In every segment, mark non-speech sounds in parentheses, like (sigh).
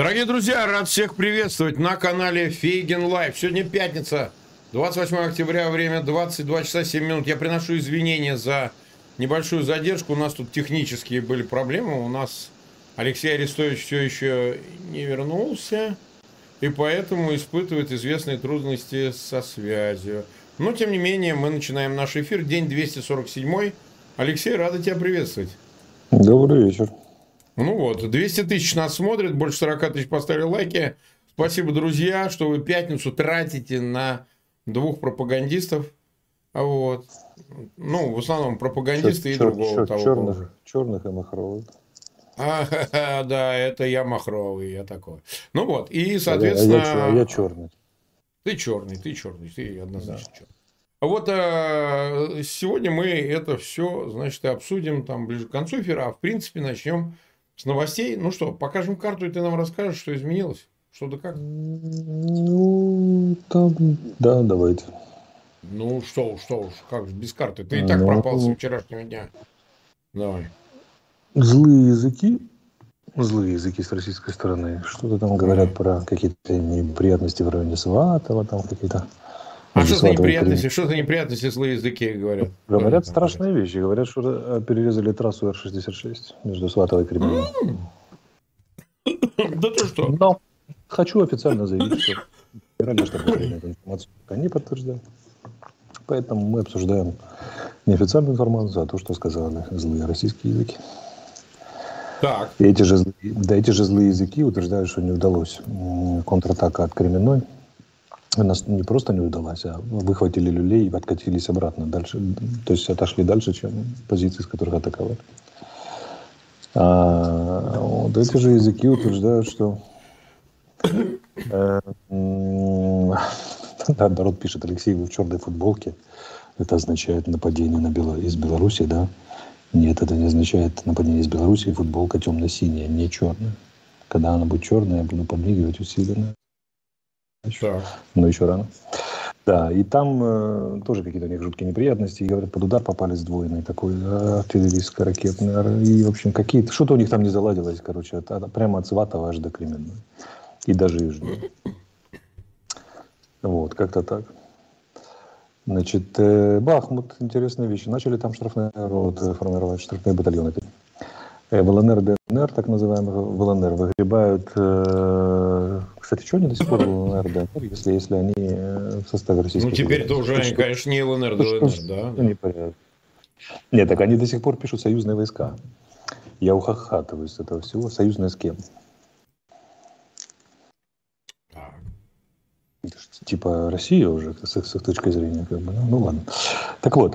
Дорогие друзья, рад всех приветствовать на канале Фейгин Live. Сегодня пятница, 28 октября, время 22 часа 7 минут. Я приношу извинения за небольшую задержку. У нас тут технические были проблемы. У нас Алексей Арестович все еще не вернулся, и поэтому испытывает известные трудности со связью. Но, тем не менее, мы начинаем наш эфир. День 247. Алексей, рад тебя приветствовать. Добрый вечер. Ну вот, 200 тысяч нас смотрят, больше 40 тысяч поставили лайки. Спасибо, друзья, что вы пятницу тратите на двух пропагандистов. Вот. Ну, в основном пропагандисты чер, и другого чер, того. Черных, черных и махровых. А, да, это я махровый, я такой. Ну вот, и, соответственно... А я, а я черный. Ты черный, ты черный, ты однозначно да. черный. А вот а, сегодня мы это все, значит, обсудим там ближе к концу эфира, а в принципе начнем с новостей. Ну что, покажем карту, и ты нам расскажешь, что изменилось? Что да как? Ну, там, да, давайте. Ну, что уж, что уж, как же без карты? Ты и так ну, пропал с вчерашнего дня. Давай. Злые языки, злые языки с российской стороны, что-то там говорят про какие-то неприятности в районе Сватова, там какие-то а что за неприятности? Что за неприятности злые языки говорят? Говорят страшные вещи. Говорят, что э, перерезали трассу Р-66 между Сватовой и Кремлем. (coughs) Да ты что? Но хочу официально заявить, что штаб эту информацию пока не подтверждает. Поэтому мы обсуждаем не официальную информацию, а то, что сказали злые российские языки. Так. И эти же, да, эти же злые языки утверждают, что не удалось контратака от Кременной она не просто не удалась, а выхватили люлей и откатились обратно дальше. То есть отошли дальше, чем позиции, с которых атаковали. А вот эти же языки утверждают, что э, (laughs) народ пишет, Алексей, вы в черной футболке. Это означает нападение на Бело... из Беларуси, да? Нет, это не означает нападение из Беларуси. Футболка темно-синяя, не черная. Когда она будет черная, я буду подмигивать усиленно еще. Но еще рано. Да, и там э, тоже какие-то у них жуткие неприятности. И говорят, под удар попали сдвоенный такой артиллерийско ракетный. И, в общем, какие-то... Что-то у них там не заладилось, короче. От, прямо от Сватова аж до Кременной. И даже Южной. Вот, как-то так. Значит, э, Бахмут, интересная вещь. Начали там штрафные роты формировать, штрафные батальоны. В ЛНР, ДНР, так называемых, в ЛНР выгребают... Э, кстати, что они до сих пор в ЛНР, ДНР, если, если они в составе российской Ну, теперь-то уже они, конечно, не ЛНР, ДНР, да? Не Нет, так они до сих пор пишут союзные войска. Я ухахатываюсь с этого всего. Союзные с кем? Типа Россия уже с их, с их точки зрения, как бы, ну, ну ладно. Так вот,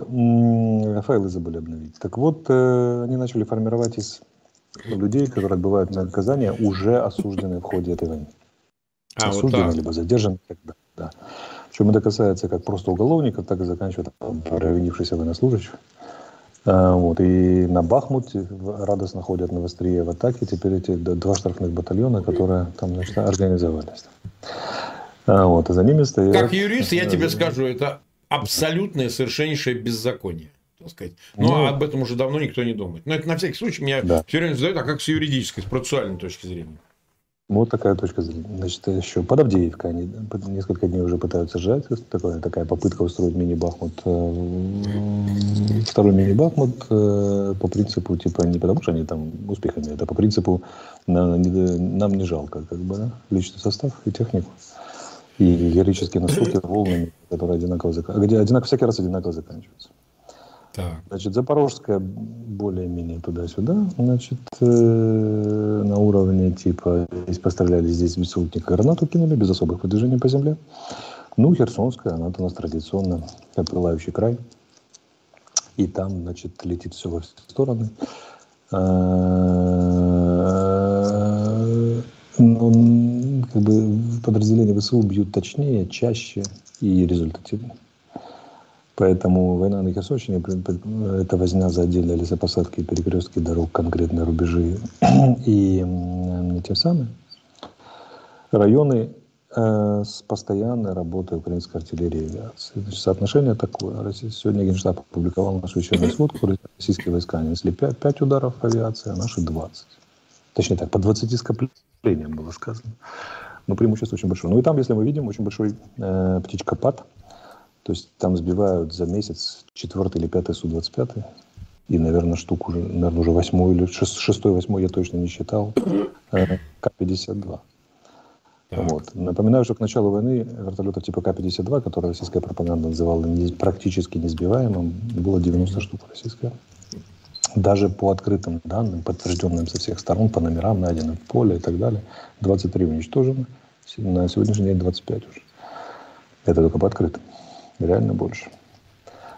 файлы забыли обновить. Так вот, э, они начали формировать из людей, которые отбывают наказание, уже осужденные в ходе этой войны. А, осуждены, вот либо задержаны. Когда, да. Причем это касается как просто уголовников, так и заканчивает провинившихся военнослужащих. А, вот, и на Бахмуте радостно ходят на острие в атаке теперь эти два штрафных батальона, которые там значит, организовались. А, вот, и за ними стоят... Как юрист, я тебе скажу, это абсолютное, совершеннейшее беззаконие. Так сказать. Но ну, об этом уже давно никто не думает. Но это на всякий случай меня да. все время задают, а как с юридической, с процессуальной точки зрения? Вот такая точка зрения. Значит, еще под Авдеевкой они несколько дней уже пытаются сжать. Такая, такая попытка устроить мини-бахмут. Э, второй мини-бахмут э, по принципу, типа, не потому что они там успехами, это по принципу нам не жалко, как бы, да? личный состав и технику и героические наскоки волнами, которые одинаково, одинаково всякий раз одинаково заканчиваются. Так. Значит, Запорожская более-менее туда-сюда, значит, э, на уровне типа здесь постреляли, здесь беспилотника гранату кинули, без особых продвижений по земле. Ну, Херсонская, она у нас традиционно, как пылающий край. И там, значит, летит все во все стороны. Э, ну, как бы подразделения ВСУ бьют точнее, чаще и результативнее. Поэтому война на Херсонщине – это возня за отдельные лесопосадки, перекрестки дорог, конкретные рубежи. (clears throat) И тем самым районы э, с постоянной работой украинской артиллерии и авиации. Значит, соотношение такое. Сегодня Генштаб опубликовал нашу вечернюю сводку. Российские войска нанесли 5, 5 ударов авиации, а наши 20. Точнее так, по 20 скоплений направлением было сказано. Но преимущество очень большое. Ну и там, если мы видим, очень большой э, птичкопад. То есть там сбивают за месяц четвертый или пятый Су-25. И, наверное, штук уже, наверное, уже восьмой или шестой, восьмой я точно не считал. Э, К-52. Вот. Напоминаю, что к началу войны вертолетов типа К-52, которые российская пропаганда называла не, практически несбиваемым, было 90 штук российская. Даже по открытым данным, подтвержденным со всех сторон, по номерам, найденным в поле и так далее, 23 уничтожено. На сегодняшний день 25 уже. Это только по открытым. Реально больше.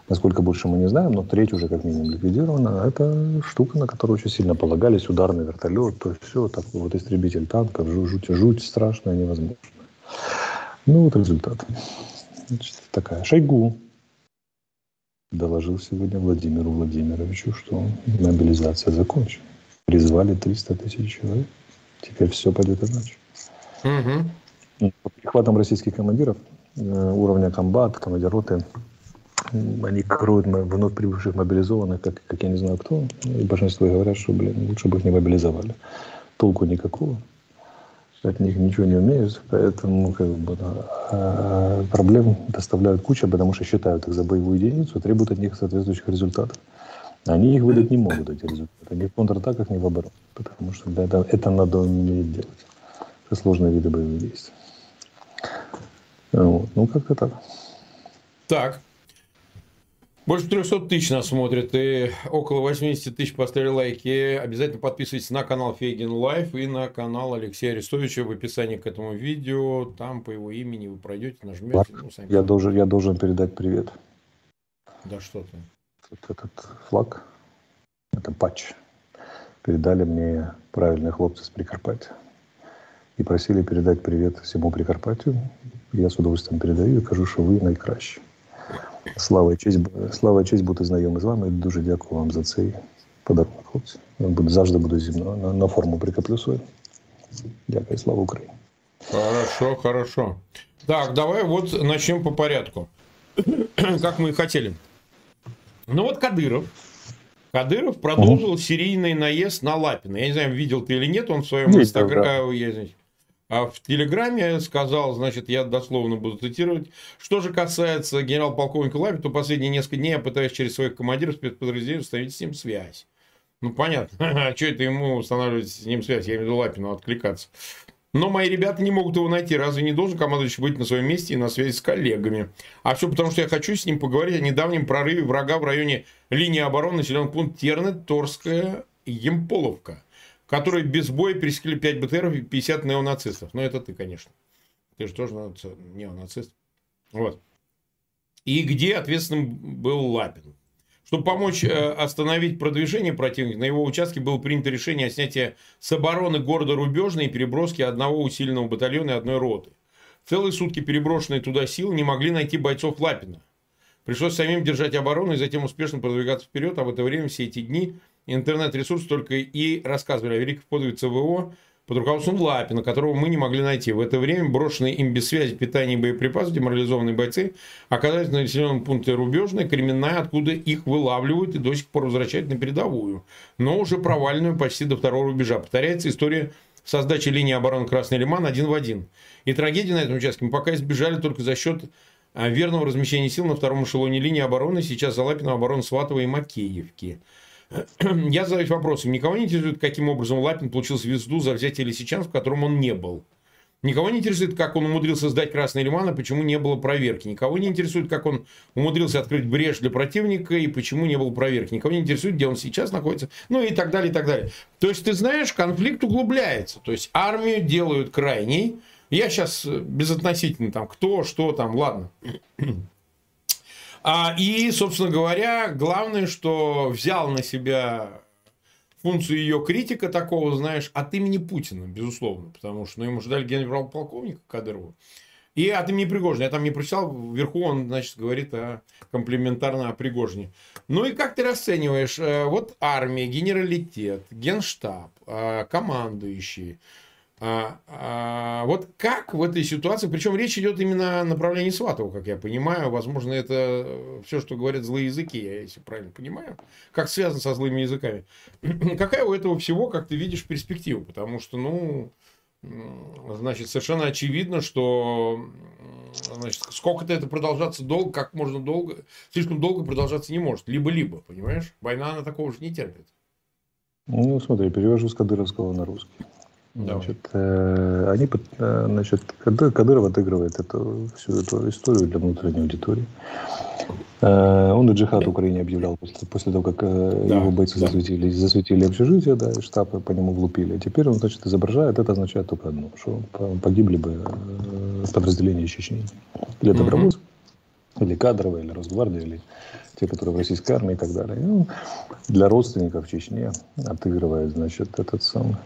Насколько больше мы не знаем, но треть уже как минимум ликвидирована. Это штука, на которую очень сильно полагались. Ударный вертолет, то есть все, такой вот истребитель танков, жуть, жуть страшная, невозможная. Ну вот результат. Значит, такая. Шойгу доложил сегодня Владимиру Владимировичу, что мобилизация закончена. Призвали 300 тысяч человек. Теперь все пойдет иначе. Угу. По перехватам российских командиров э, уровня комбат, командир роты, они кроют вновь прибывших мобилизованных, как, как я не знаю кто. И большинство говорят, что, блин, лучше бы их не мобилизовали. Толку никакого. От них ничего не умеют, поэтому как бы, да, а проблем доставляют куча, потому что считают их за боевую единицу, требуют от них соответствующих результатов. Они их выдать не могут, эти результаты. Ни в контратаках, ни в обороне. Потому что для этого это надо уметь делать. Это сложные виды боевых действий. Вот. Ну, как-то так. Так. Больше 300 тысяч нас смотрят и около 80 тысяч поставили лайки. Обязательно подписывайтесь на канал Фейгин Live и на канал Алексея Арестовича в описании к этому видео. Там по его имени вы пройдете, нажмете. Ну, сами я, должен, я должен передать привет. Да что ты. Вот этот флаг, это патч, передали мне правильные хлопцы с Прикарпатья. И просили передать привет всему Прикарпатию. Я с удовольствием передаю и кажу, що ви найкращі. Слава і честь, слава і честь бути знайомий з вами. Дуже дякую вам за цей подарунок, хлопці. Буду, завжди буду зі мною на, на форму прикріплю свою. Дякую, слава Україні. Хорошо, хорошо. Так, давай вот начнем по порядку. (clears throat) как мы и хотели. Ну вот Кадыров. Кадыров продолжил угу. серийный наезд на Лапина. Я не знаю, видел ты или нет, он в своем инстаграме, а в Телеграме сказал, значит, я дословно буду цитировать, что же касается генерал-полковника Лапи, то последние несколько дней я пытаюсь через своих командиров спецподразделений установить с ним связь. Ну, понятно. (laughs) А что это ему устанавливать с ним связь? Я имею в виду Лапину откликаться. Но мои ребята не могут его найти. Разве не должен командующий быть на своем месте и на связи с коллегами? А все потому, что я хочу с ним поговорить о недавнем прорыве врага в районе линии обороны населенного пункта Терны, Торская, Емполовка которые без боя пересекли 5 БТРов и 50 неонацистов. Ну, это ты, конечно. Ты же тоже неонацист. Вот. И где ответственным был Лапин. Чтобы помочь э, остановить продвижение противника, на его участке было принято решение о снятии с обороны города Рубежной и переброски одного усиленного батальона и одной роты. Целые сутки переброшенные туда силы не могли найти бойцов Лапина. Пришлось самим держать оборону и затем успешно продвигаться вперед, а в это время все эти дни интернет-ресурсы только и рассказывали о великих подвигах ЦВО под руководством Лапина, которого мы не могли найти. В это время брошенные им без связи питания и боеприпасов деморализованные бойцы оказались на населенном пункте Рубежной, Кременная, откуда их вылавливают и до сих пор возвращают на передовую, но уже провальную почти до второго рубежа. Повторяется история со сдачей линии обороны Красный Лиман один в один. И трагедии на этом участке мы пока избежали только за счет а верного размещения сил на втором эшелоне линии обороны, сейчас Залапина обороны Сватова и Макеевки. (clears throat) Я задаюсь вопросом, никого не интересует, каким образом Лапин получил звезду за взятие Лисичанск, в котором он не был. Никого не интересует, как он умудрился сдать Красный Лиман, и почему не было проверки. Никого не интересует, как он умудрился открыть брешь для противника, и почему не было проверки. Никого не интересует, где он сейчас находится. Ну и так далее, и так далее. То есть, ты знаешь, конфликт углубляется. То есть, армию делают крайней, я сейчас безотносительно там кто, что там, ладно. (clears throat) А, и, собственно говоря, главное, что взял на себя функцию ее критика такого, знаешь, от имени Путина, безусловно, потому что ну, ему же дали генерал-полковника Кадырову. И от имени Пригожина. Я там не прочитал, вверху он, значит, говорит о, комплементарно о Пригожине. Ну и как ты расцениваешь, э, вот армия, генералитет, генштаб, э, командующие, а, а, вот как в этой ситуации, причем речь идет именно о направлении Сватова, как я понимаю, возможно, это все, что говорят злые языки, я если правильно понимаю, как связано со злыми языками. (clears throat) Какая у этого всего, как ты видишь, перспектива? Потому что, ну, значит, совершенно очевидно, что значит, сколько-то это продолжаться долго, как можно долго, слишком долго продолжаться не может. Либо-либо, понимаешь? Война, она такого же не терпит. Ну, смотри, перевожу с кадыровского на русский. Значит, э, они, э, значит, Кадыров отыгрывает эту, всю эту историю для внутренней аудитории. Э, он и джихад в Украине объявлял после, после того, как э, да, его бойцы да. засветили, засветили общежитие, да, и штабы по нему влупили. А теперь он, значит, изображает, это означает только одно, что погибли бы э, подразделения Чечни. Или добровольцы, mm-hmm. или кадровые, или Росгвардия, или те, которые в российской армии и так далее. Ну, для родственников в Чечне отыгрывает, значит, этот самый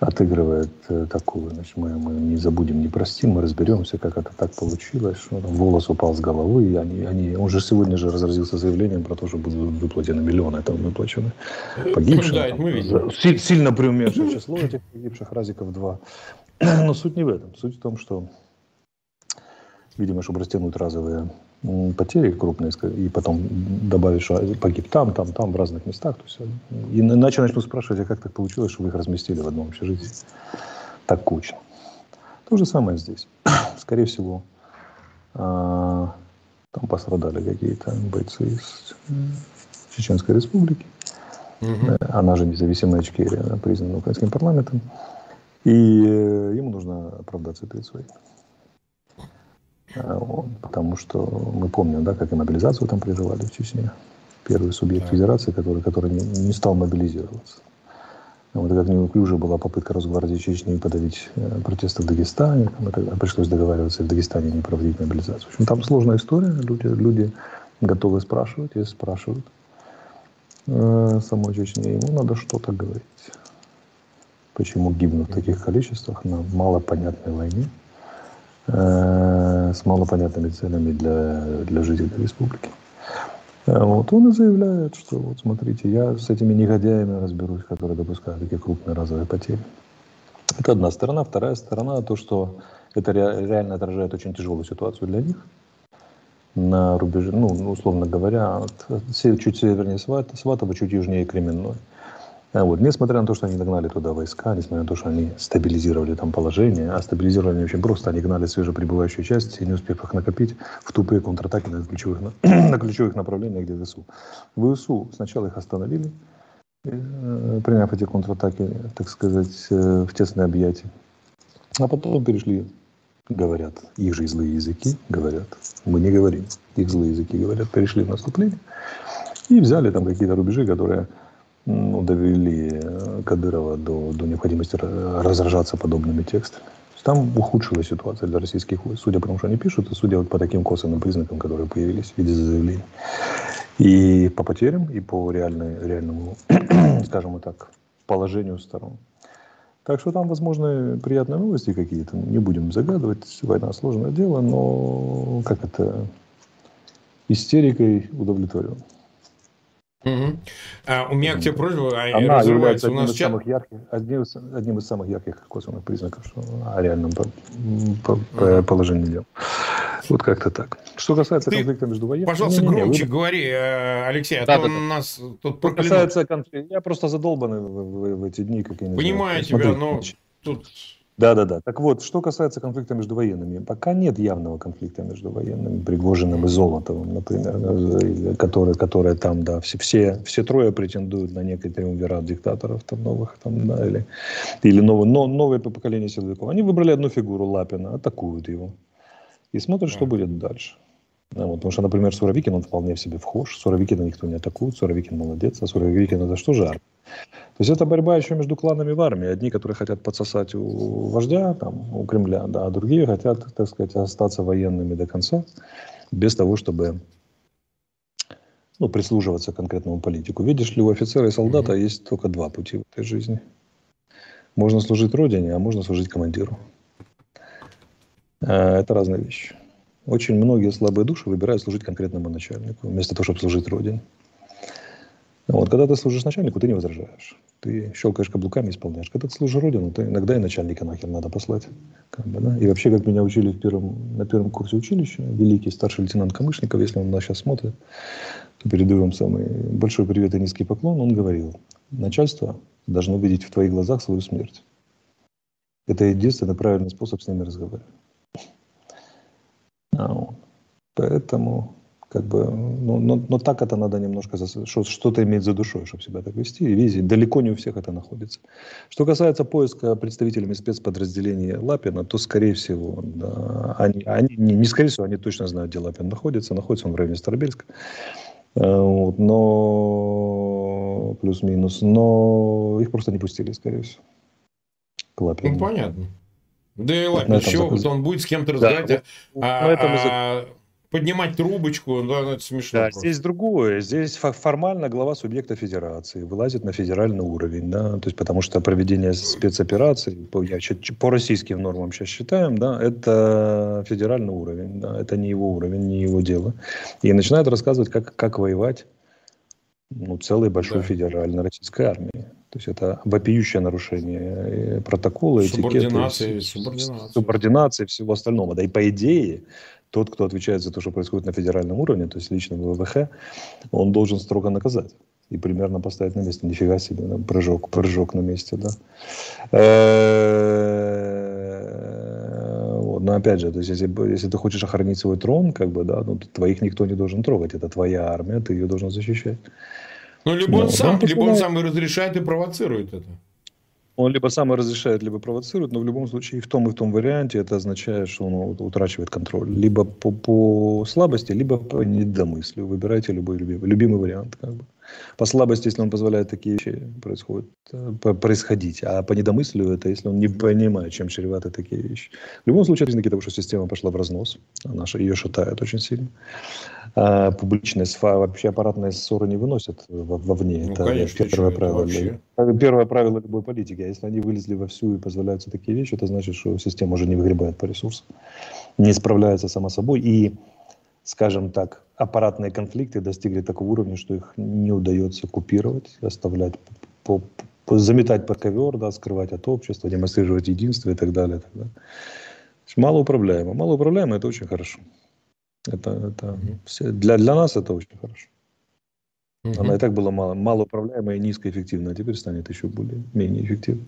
отыгрывает э, такую, значит, мы, мы не забудем, не простим, мы разберемся, как это так получилось, что там волос упал с головы, и они, они, он же сегодня же разразился заявлением про то, что будут выплачены миллионы там выплачены погибшим. Да, мы видим. За, сильно преуменьшее число этих погибших, разиков два. (clears throat) Но суть не в этом, суть в том, что, видимо, чтобы растянуть разовые потери крупные, и потом добавишь, что погиб там, там, там, в разных местах. То есть, и иначе начну спрашивать, а как так получилось, что вы их разместили в одном общежитии так кучно. То же самое здесь. (clears throat) Скорее всего, а, там пострадали какие-то бойцы из Чеченской Республики. Угу. Она же независимая Ичкерия, признана украинским парламентом. И э, ему нужно оправдаться перед своими. Э, потому что мы помним, да, как и мобилизацию там приживали в Чечне. Первый субъект да. федерации, который, который не, не стал мобилизироваться. Вот как неуклюже была попытка Росгвардии Чечни подавить э, протесты в Дагестане. Там, это, пришлось договариваться в Дагестане не проводить мобилизацию. В общем, там сложная история. Люди, люди готовы спрашивать, если спрашивают э, самой Чечне. Ему надо что-то говорить. Почему гибнут в таких количествах на малопонятной войне с малопонятными целями для, для жителей республики. Э, вот он и заявляет, что вот смотрите, я с этими негодяями разберусь, которые допускают такие крупные разовые потери. Это одна сторона. Вторая сторона то, что это реально отражает очень тяжелую ситуацию для них на рубеже, ну, условно говоря, чуть севернее Сватова, чуть южнее Кременной. А вот. Несмотря на то, что они нагнали туда войска, несмотря на то, что они стабилизировали там положение, а стабилизировали они очень просто, они гнали свежеприбывающие части, не успев их накопить, в тупые контратаки на ключевых, на (clears throat) ключевых направлениях, где ВСУ. ВСУ сначала их остановили, э, приняв эти контратаки, так сказать, э, в тесное объятие. А потом перешли, говорят, их же злые языки говорят, мы не говорим, их злые языки говорят, перешли в наступление и взяли там какие-то рубежи, которые ну, довели э, Кадырова до, до необходимости разражаться подобными текстами. Там ухудшилась ситуация для российских войск, судя по тому, что они пишут, и судя вот по таким косвенным признакам, которые появились в виде заявлений. И по потерям, и по реальной, реальному, (clears throat) скажем так, положению сторон. Так что там, возможно, приятные новости какие-то. Не будем загадывать, война сложное дело, но как это истерикой удовлетворен. Угу. А, у меня к тебе просьба, а, Она является у нас одним, чат... из самых ярких, одним, из, одним из самых ярких косвенных признаков что, о реальном по, по, угу. положении дел. Вот как-то так. Что касается Ты, конфликта между военными... Пожалуйста, не, не, не, громче вы... говори, э, Алексей, а да, то да, нас тут Что касается конфликта... Я просто задолбанный в, в, в эти дни. Как я не Понимаю знаю. тебя, но тут да, да, да. Так вот, что касается конфликта между военными, пока нет явного конфликта между военными, Пригожиным и Золотовым, например, э, которые, которые там, да, все, все, все трое претендуют на некий триумвират диктаторов там новых, там, да, или, или новое, но, новое поколение силовиков. Они выбрали одну фигуру Лапина, атакуют его и смотрят, что будет дальше. Вот, потому что, например, Суровикин, он вполне в себе вхож. Суровикина никто не атакует, Суровикин молодец, а Суровикин это что же армия? То есть это борьба еще между кланами в армии. Одни, которые хотят подсосать у вождя, там, у Кремля, да, а другие хотят, так сказать, остаться военными до конца, без того, чтобы ну, прислуживаться конкретному политику. Видишь ли, у офицера и солдата mm-hmm. есть только два пути в этой жизни. Можно служить родине, а можно служить командиру. Э, это разные вещи. Очень многие слабые души выбирают служить конкретному начальнику, вместо того, чтобы служить Родине. Вот, когда ты служишь начальнику, ты не возражаешь. Ты щелкаешь каблуками, исполняешь. Когда ты служишь Родину, то иногда и начальника нахер надо послать. Как бы, да? И вообще, как меня учили в первом, на первом курсе училища, великий старший лейтенант Камышников, если он нас сейчас смотрит, то передаю вам самый большой привет и низкий поклон. Он говорил, начальство должно видеть в твоих глазах свою смерть. Это единственный правильный способ с ними разговаривать. Поэтому как бы, ну, но, но так это надо немножко что-то иметь за душой, чтобы себя так вести. И видите, далеко не у всех это находится. Что касается поиска представителями спецподразделений Лапина, то, скорее всего, да, они, они не, не скорее всего, они точно знают, где Лапин находится. Находится он в районе Старобельска. Э, вот, но плюс-минус, но их просто не пустили, скорее всего. К Лапину. Ну, понятно. Да и ладно, с чего он будет с кем-то разговаривать? Да, а, а, а, поднимать трубочку, да, ну, это смешно. Да, просто. здесь другое. Здесь формально глава субъекта федерации вылазит на федеральный уровень, да, то есть потому что проведение спецопераций, по, я, по российским нормам сейчас считаем, да, это федеральный уровень, да, это не его уровень, не его дело. И начинает рассказывать, как, как воевать ну, целой большой да. федеральной российской армии. То есть это вопиющее нарушение э, протокола, субординации, этикеты, субординации. субординации всего остального. Да и по идее тот, кто отвечает за то, что происходит на федеральном уровне, то есть лично ВВХ, он должен строго наказать и примерно поставить на место. Нифига себе, да, прыжок, прыжок на месте, да. Э, вот. Но опять же, то есть если, если ты хочешь охранить свой трон, как бы, да, ну, твоих никто не должен трогать. Это твоя армия, ты ее должен защищать. Ну, либо он сам, либо он сам и разрешает и провоцирует это. Он либо сам разрешает, либо провоцирует, но в любом случае и в том, и в том варианте это означает, что он утрачивает контроль. Либо по, по слабости, либо по недомыслию. Выбирайте любой любимый, любимый вариант. Как бы. По слабости, если он позволяет такие вещи происходят, э, происходить, а по недомыслию это если он не понимает, чем чреваты такие вещи. В любом случае, это признаки того, что система пошла в разнос, она ее шатает очень сильно. А публичная сфа, вообще аппаратные ссоры не выносят вовне. Ну, это конечно, первое правило. Вообще. Первое правило любой политики. А если они вылезли во всю и позволяются такие вещи, это значит, что система уже не выгребает по ресурсам, не справляется сама собой. И скажем так, аппаратные конфликты достигли такого уровня, что их не удается купировать, оставлять, по, по, заметать под ковер, да, скрывать от общества, демонстрировать единство и так далее. И так далее. Малоуправляемо. Малоуправляемо – это очень хорошо. Это, это все, для, для нас это очень хорошо. Она и так была мало, малоуправляемая и низкоэффективная, а теперь станет еще более, менее эффективной.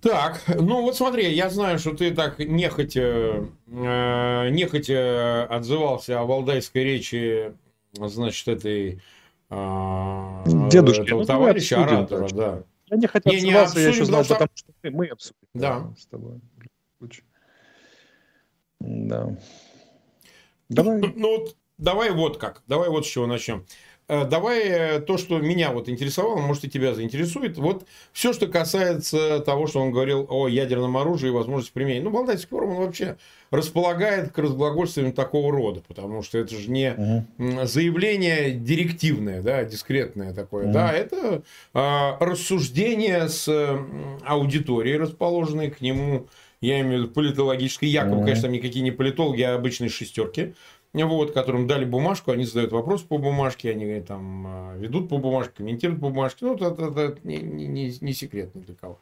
Так, ну вот смотри, я знаю, что ты так нехотя, э, нехотя отзывался о валдайской речи, значит, этой э, Дедушки, этого ну, товарища, обсудим, оратора, да. Я не хотел не, не обсудим, я еще знал, что... потому что мы обсудим. Да. да с тобой. Да. Давай. Ну, вот давай вот как, давай вот с чего начнем. Э, давай э, то, что меня вот интересовало, может и тебя заинтересует. Вот все, что касается того, что он говорил о ядерном оружии и возможности применения. Ну, Балтийский форум, он вообще располагает к разглагольствованию такого рода, потому что это же не угу. заявление директивное, да, дискретное такое, угу. да, это а, рассуждение с аудиторией, расположенной к нему, я имею в виду политологической, якобы, угу. конечно, там никакие не политологи, а обычные шестерки, вот, которым дали бумажку, они задают вопрос по бумажке, они там а, ведут по бумажке, комментируют по бумажке. Ну, это, это, это не, не, не секретно для кого.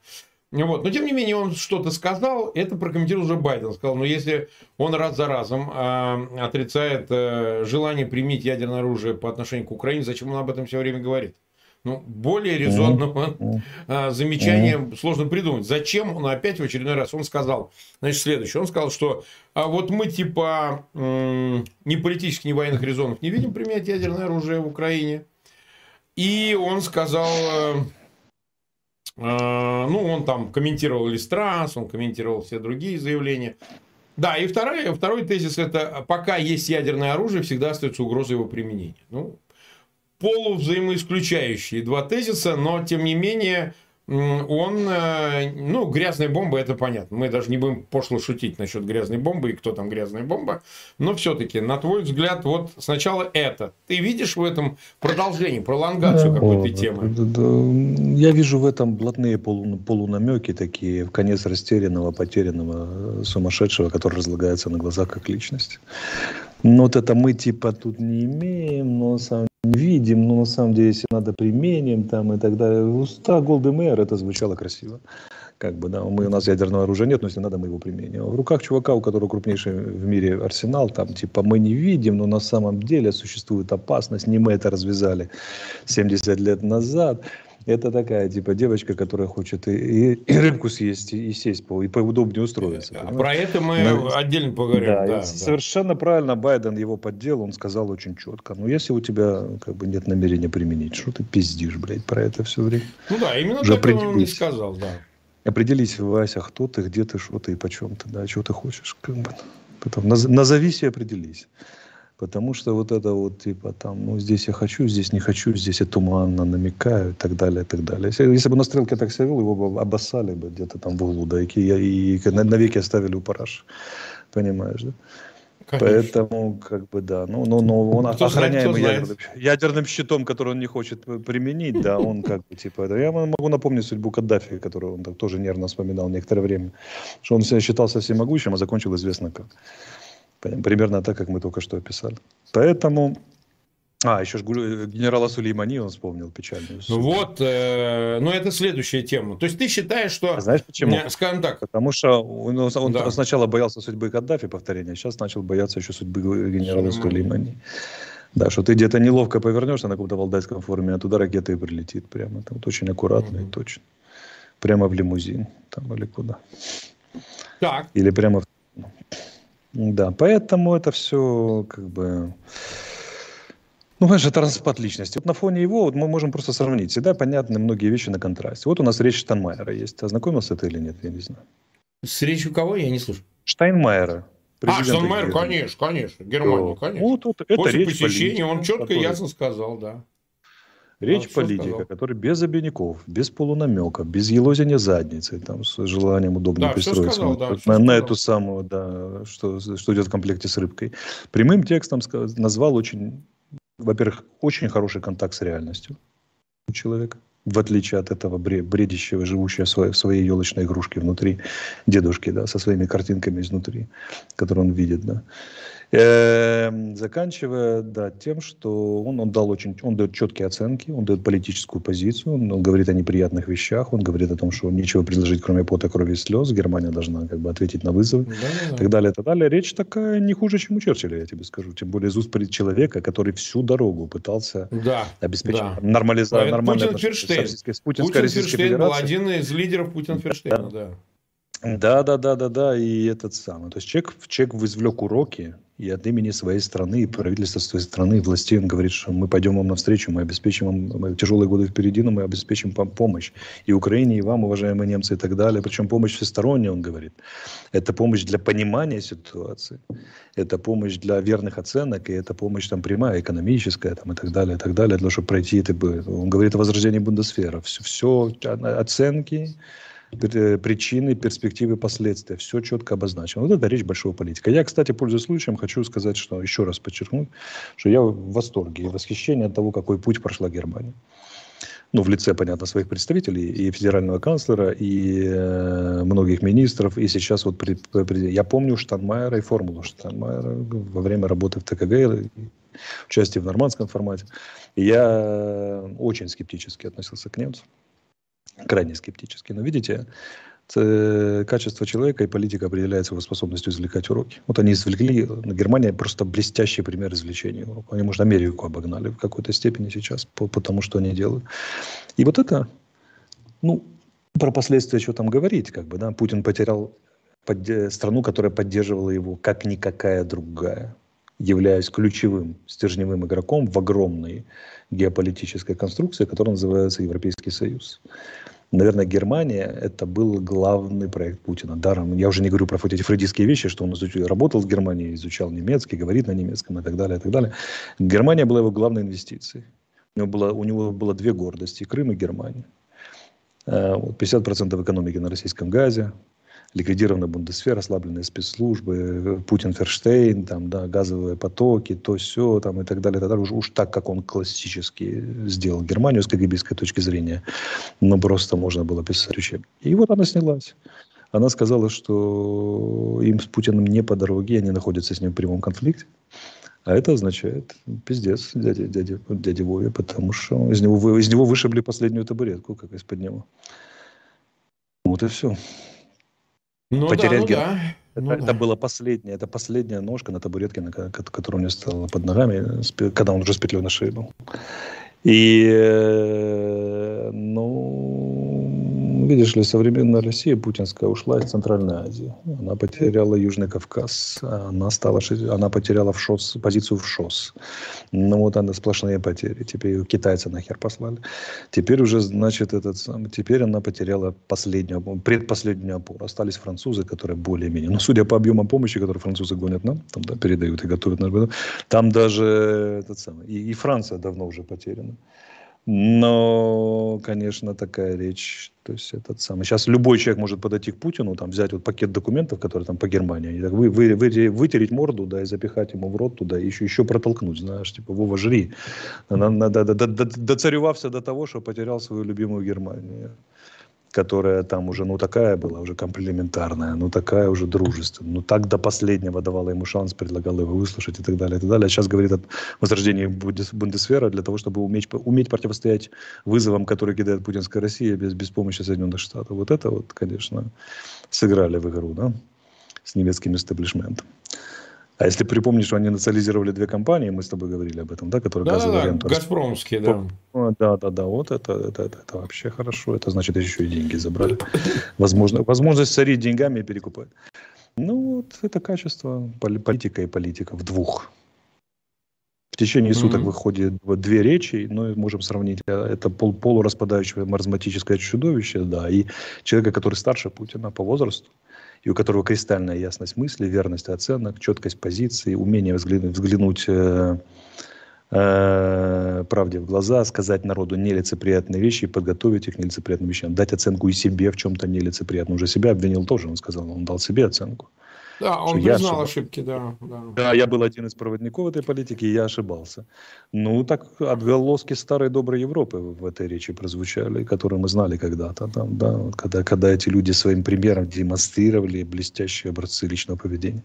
Вот. Но, тем не менее, он что-то сказал, это прокомментировал уже Байден. Сказал, ну, если он раз за разом э, отрицает э, желание применить ядерное оружие по отношению к Украине, зачем он об этом все время говорит? Ну, более резонного mm-hmm. замечания mm-hmm. сложно придумать. Зачем он опять в очередной раз? Он сказал, значит, следующее. Он сказал, что а вот мы типа ни политических, ни военных резонов не видим применять ядерное оружие в Украине. И он сказал, э, э, ну, он там комментировал Листрас, он комментировал все другие заявления. Да, и второй, второй тезис это пока есть ядерное оружие, всегда остается угроза его применения. Ну, полувзаимоисключающие два тезиса, но тем не менее он, э, ну, грязная бомба, это понятно. Мы даже не будем пошло шутить насчет грязной бомбы и кто там грязная бомба. Но все-таки, на твой взгляд, вот сначала это. Ты видишь в этом продолжение, пролонгацию да, какой-то темы? Да, да, Я вижу в этом блатные полу, полунамеки такие, в конец растерянного, потерянного, сумасшедшего, который разлагается на глазах как личность. Ну, вот это мы типа тут не имеем, но на самом видим, но на самом деле, если надо, применим там и так далее. В устах Голды Мэйр это звучало красиво. Как бы, да, мы, у нас ядерного оружия нет, но если надо, мы его применим. В руках чувака, у которого крупнейший в мире арсенал, там, типа, мы не видим, но на самом деле существует опасность, не мы это развязали 70 лет назад. Это такая, типа, девочка, которая хочет и, и, и рыбку съесть, и, и сесть, по, и поудобнее устроиться. А про это мы Но, отдельно поговорим. Да, да, да. Совершенно правильно Байден его поддел, он сказал очень четко. Ну, если у тебя как бы нет намерения применить, что ты пиздишь, блядь, про это все время? Ну да, именно Уже так он и сказал, да. Определись, Вася, кто ты, где ты, что ты и почем ты, да, чего ты хочешь. Как бы. Потом назовись и определись. Потому что вот это вот, типа, там, ну, здесь я хочу, здесь не хочу, здесь я туманно намекаю и так далее, и так далее. Если, если бы на стрелке так себя вел, его бы обоссали бы где-то там в углу, да, и, и, и навеки оставили у параш. Понимаешь, да? Конечно. Поэтому, как бы, да. Ну, ну, ну он кто охраняемый знает, ядерным, ядерным щитом, который он не хочет применить, да, он как бы, типа, я могу напомнить судьбу Каддафи, которую он так тоже нервно вспоминал некоторое время, что он себя считался всемогущим, а закончил известно как. Примерно так, как мы только что описали. Поэтому... А, еще ж генерала Сулеймани он вспомнил печальную. Ну вот, э, ну это следующая тема. То есть ты считаешь, что... А знаешь почему? Не, скажем так. Потому что он, он да. сначала боялся судьбы Каддафи, повторения, сейчас начал бояться еще судьбы генерала Сулеймани. Да, что ты где-то неловко повернешься на каком-то валдайском форуме, а туда ракета и прилетит прямо. Там, вот очень аккуратно угу. и точно. Прямо в лимузин там или куда. Так. Или прямо в... Да, поэтому это все как бы... Ну, это распад личности. Вот на фоне его вот мы можем просто сравнить. Всегда понятны многие вещи на контрасте. Вот у нас речь Штайнмайера есть. Ознакомился ты или нет, я не знаю. С речью кого? Я не слышу. Штайнмайера. А, Штайнмайер, конечно, конечно. Германия, конечно. Вот, вот, это После речь посещения он четко и ясно сказал, да. Речь а, политика, который без обиняков, без полунамеков, без елозения задницы, там, с желанием удобно да, пристроиться сказал, да, на, на эту самую, да, что, что идет в комплекте с рыбкой. Прямым текстом назвал очень, во-первых, очень хороший контакт с реальностью у человека, в отличие от этого бредящего, живущего в своей, в своей елочной игрушке внутри дедушки, да, со своими картинками изнутри, которые он видит, да. Эм, заканчивая да, тем, что он, он дал очень, он дает четкие оценки, он дает политическую позицию, он, он говорит о неприятных вещах, он говорит о том, что нечего предложить, кроме пота, крови и слез, Германия должна как бы ответить на вызовы, да, да, так далее, так далее. Речь такая не хуже, чем у Черчилля, я тебе скажу, тем более из уст человека, который всю дорогу пытался да, обеспечить да. нормализацию, нормальное Путин Ферштейн. Путин Ферштейн был один из лидеров Путин Ферштейна, да. Да, да, да, да, да, и этот самый. То есть человек, человек извлек уроки и от имени своей страны, и правительства своей страны, и властей он говорит, что мы пойдем вам навстречу, мы обеспечим вам тяжелые годы впереди, но мы обеспечим вам помощь. И Украине, и вам, уважаемые немцы, и так далее. Причем помощь всесторонняя, он говорит. Это помощь для понимания ситуации, это помощь для верных оценок, и это помощь там прямая, экономическая, там, и так далее, и так далее, для того, чтобы пройти это. Он говорит о возрождении Бундесфера. Все, все оценки, причины, перспективы, последствия. Все четко обозначено. Вот это речь большого политика. Я, кстати, пользуясь случаем, хочу сказать, что еще раз подчеркнуть, что я в восторге и восхищении от того, какой путь прошла Германия. Ну, в лице, понятно, своих представителей, и федерального канцлера, и э, многих министров. И сейчас вот при, при, я помню Штанмайера и формулу Штанмайера во время работы в ТКГ, участие в нормандском формате. Я очень скептически относился к немцам крайне скептически. Но видите, качество человека и политика определяется его способностью извлекать уроки. Вот они извлекли, Германия просто блестящий пример извлечения уроков. Они, может, Америку обогнали в какой-то степени сейчас по, по тому, что они делают. И вот это, ну, про последствия что там говорить, как бы, да, Путин потерял под, страну, которая поддерживала его как никакая другая, являясь ключевым стержневым игроком в огромной геополитической конструкции, которая называется Европейский Союз. Наверное, Германия – это был главный проект Путина. Даром, я уже не говорю про эти фрейдистские вещи, что он изучил, работал в Германии, изучал немецкий, говорит на немецком и так далее, и так далее. Германия была его главной инвестицией. У него было, у него было две гордости – Крым и Германия. 50% э, экономики на российском газе, ликвидирована Бундесфера, ослабленные спецслужбы, Путин, Ферштейн, там, да, газовые потоки, то все, там, и так далее, и так далее. Уж, уж так, как он классически сделал Германию с КГБистской точки зрения, но просто можно было писать учебник. И вот она снялась. Она сказала, что им с Путиным не по дороге, они находятся с ним в прямом конфликте. А это означает пиздец дяде, дяде, дяде Вове, потому что из него, из него вышибли последнюю табуретку, как из-под него. Вот и все. Ну, потерять да, ну, да. Это, ну, это да. была последняя, это последняя ножка на табуретке, на, которая у него стала под ногами, когда он уже с петлей на шее был. И, э, ну, видишь ли, современная Россия путинская ушла из Центральной Азии. Она потеряла Южный Кавказ, она, стала, она потеряла в ШОС, позицию в ШОС. Ну, вот она сплошные потери. Теперь китайцы нахер послали. Теперь уже, значит, этот теперь она потеряла последнюю, предпоследнюю опору. Остались французы, которые более-менее, ну, судя по объемам помощи, которые французы гонят нам, там, да, передают и готовят, там даже этот самый, и, и Франция давно уже потеряна. Но, конечно, такая речь, то есть этот самый. Сейчас любой человек может подойти к Путину, там взять вот пакет документов, которые там по Германии, и так вы, вы, вы, вытереть морду, да, и запихать ему в рот туда, и еще, еще протолкнуть, знаешь, типа, Вова, жри. Доцаревался до того, что потерял свою любимую Германию которая там уже, ну, такая была, уже комплементарная, ну, такая уже дружественная, ну, так до последнего давала ему шанс, предлагала его выслушать и так далее, и так далее. А сейчас говорит о возрождении Бундесвера для того, чтобы уметь, уметь противостоять вызовам, которые кидает путинская Россия без, без помощи Соединенных Штатов. Вот это вот, конечно, сыграли в игру, да, с немецким истеблишментом. А если припомнишь, что они национализировали две компании, мы с тобой говорили об этом, да, которые да, газовый да, Газпромские, да. Да, да, да, вот это, это, это, это вообще хорошо. Это значит, еще и деньги забрали. (laughs) Возможно, возможность царить деньгами и перекупать. Ну, вот это качество политика и политика в двух. В течение mm-hmm. суток выходит две речи, ну, можем сравнить. Это пол, полураспадающее маразматическое чудовище, да, и человека, который старше Путина по возрасту и у которого кристальная ясность мысли, верность оценок, четкость позиции, умение взглянуть, взглянуть э, э, правде в глаза, сказать народу нелицеприятные вещи и подготовить их к нелицеприятным вещам, дать оценку и себе в чем-то нелицеприятном. Уже себя обвинил тоже, он сказал, он дал себе оценку. Да, он признал ошибки, да, да. Да, я был один из проводников этой политики, и я ошибался. Ну, так отголоски старой доброй Европы в этой речи прозвучали, которые мы знали когда-то, там, да, вот когда, когда эти люди своим примером демонстрировали блестящие образцы личного поведения.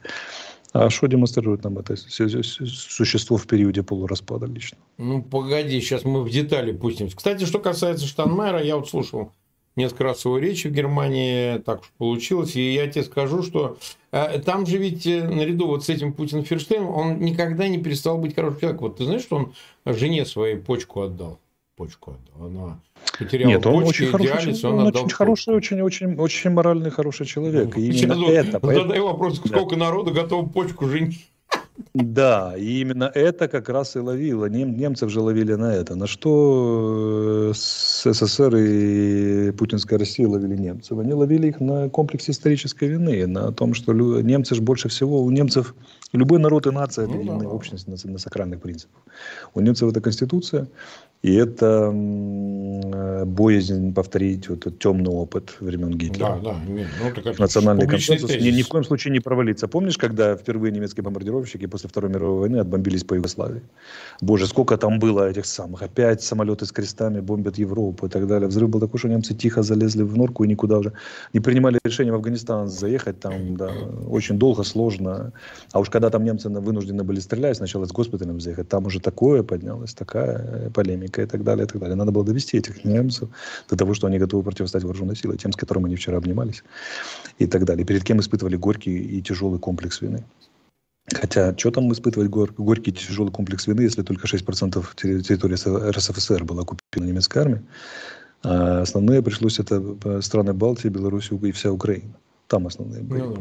А что демонстрирует нам это существо в периоде полураспада лично? Ну, погоди, сейчас мы в детали пустимся. Кстати, что касается Штанмайера, я вот слушал несколько раз его речи в Германии, так уж получилось. И я тебе скажу, что э, там же ведь э, наряду вот с этим Путин Ферштейн, он никогда не перестал быть хорошим человеком. Вот ты знаешь, что он жене своей почку отдал? Почку отдал. Она потеряла Нет, он очень хороший, диализ, он, он очень хороший, очень, очень, очень моральный, хороший человек. И именно Сейчас это, задай вопрос, сколько да. народу готово почку женить? Да, и именно это как раз и ловило. Нем, немцев же ловили на это. На что э, СССР и путинская Россия ловили немцев? Они ловили их на комплексе исторической вины, на том, что немцы же больше всего, у немцев любой народ и нация ну, да. общность на, на сакральных принципах. У немцев это конституция, и это э, боязнь повторить вот этот темный опыт времен Гитлера. Да, да. Ну, так Национальный консенсус ни, ни в коем случае не провалиться. Помнишь, когда впервые немецкие бомбардировщики после Второй мировой войны отбомбились по Югославии? Боже, сколько там было этих самых. Опять самолеты с крестами бомбят Европу и так далее. Взрыв был такой, что немцы тихо залезли в норку и никуда уже не принимали решение в Афганистан заехать. Там да, очень долго, сложно. А уж когда там немцы вынуждены были стрелять, сначала с госпиталем заехать, там уже такое поднялось, такая полемика техника и так далее, и так далее. Надо было довести этих немцев до того, что они готовы противостоять вооруженной силой, тем, с которыми они вчера обнимались и так далее. Перед кем испытывали горький и тяжелый комплекс вины. Хотя, что там испытывать гор, горький тяжелый комплекс вины, если только 6% территории РСФСР была оккупирована немецкой армией, а основные пришлось это э, страны Балтии, Беларусь и вся Украина. Там основные были. Ну,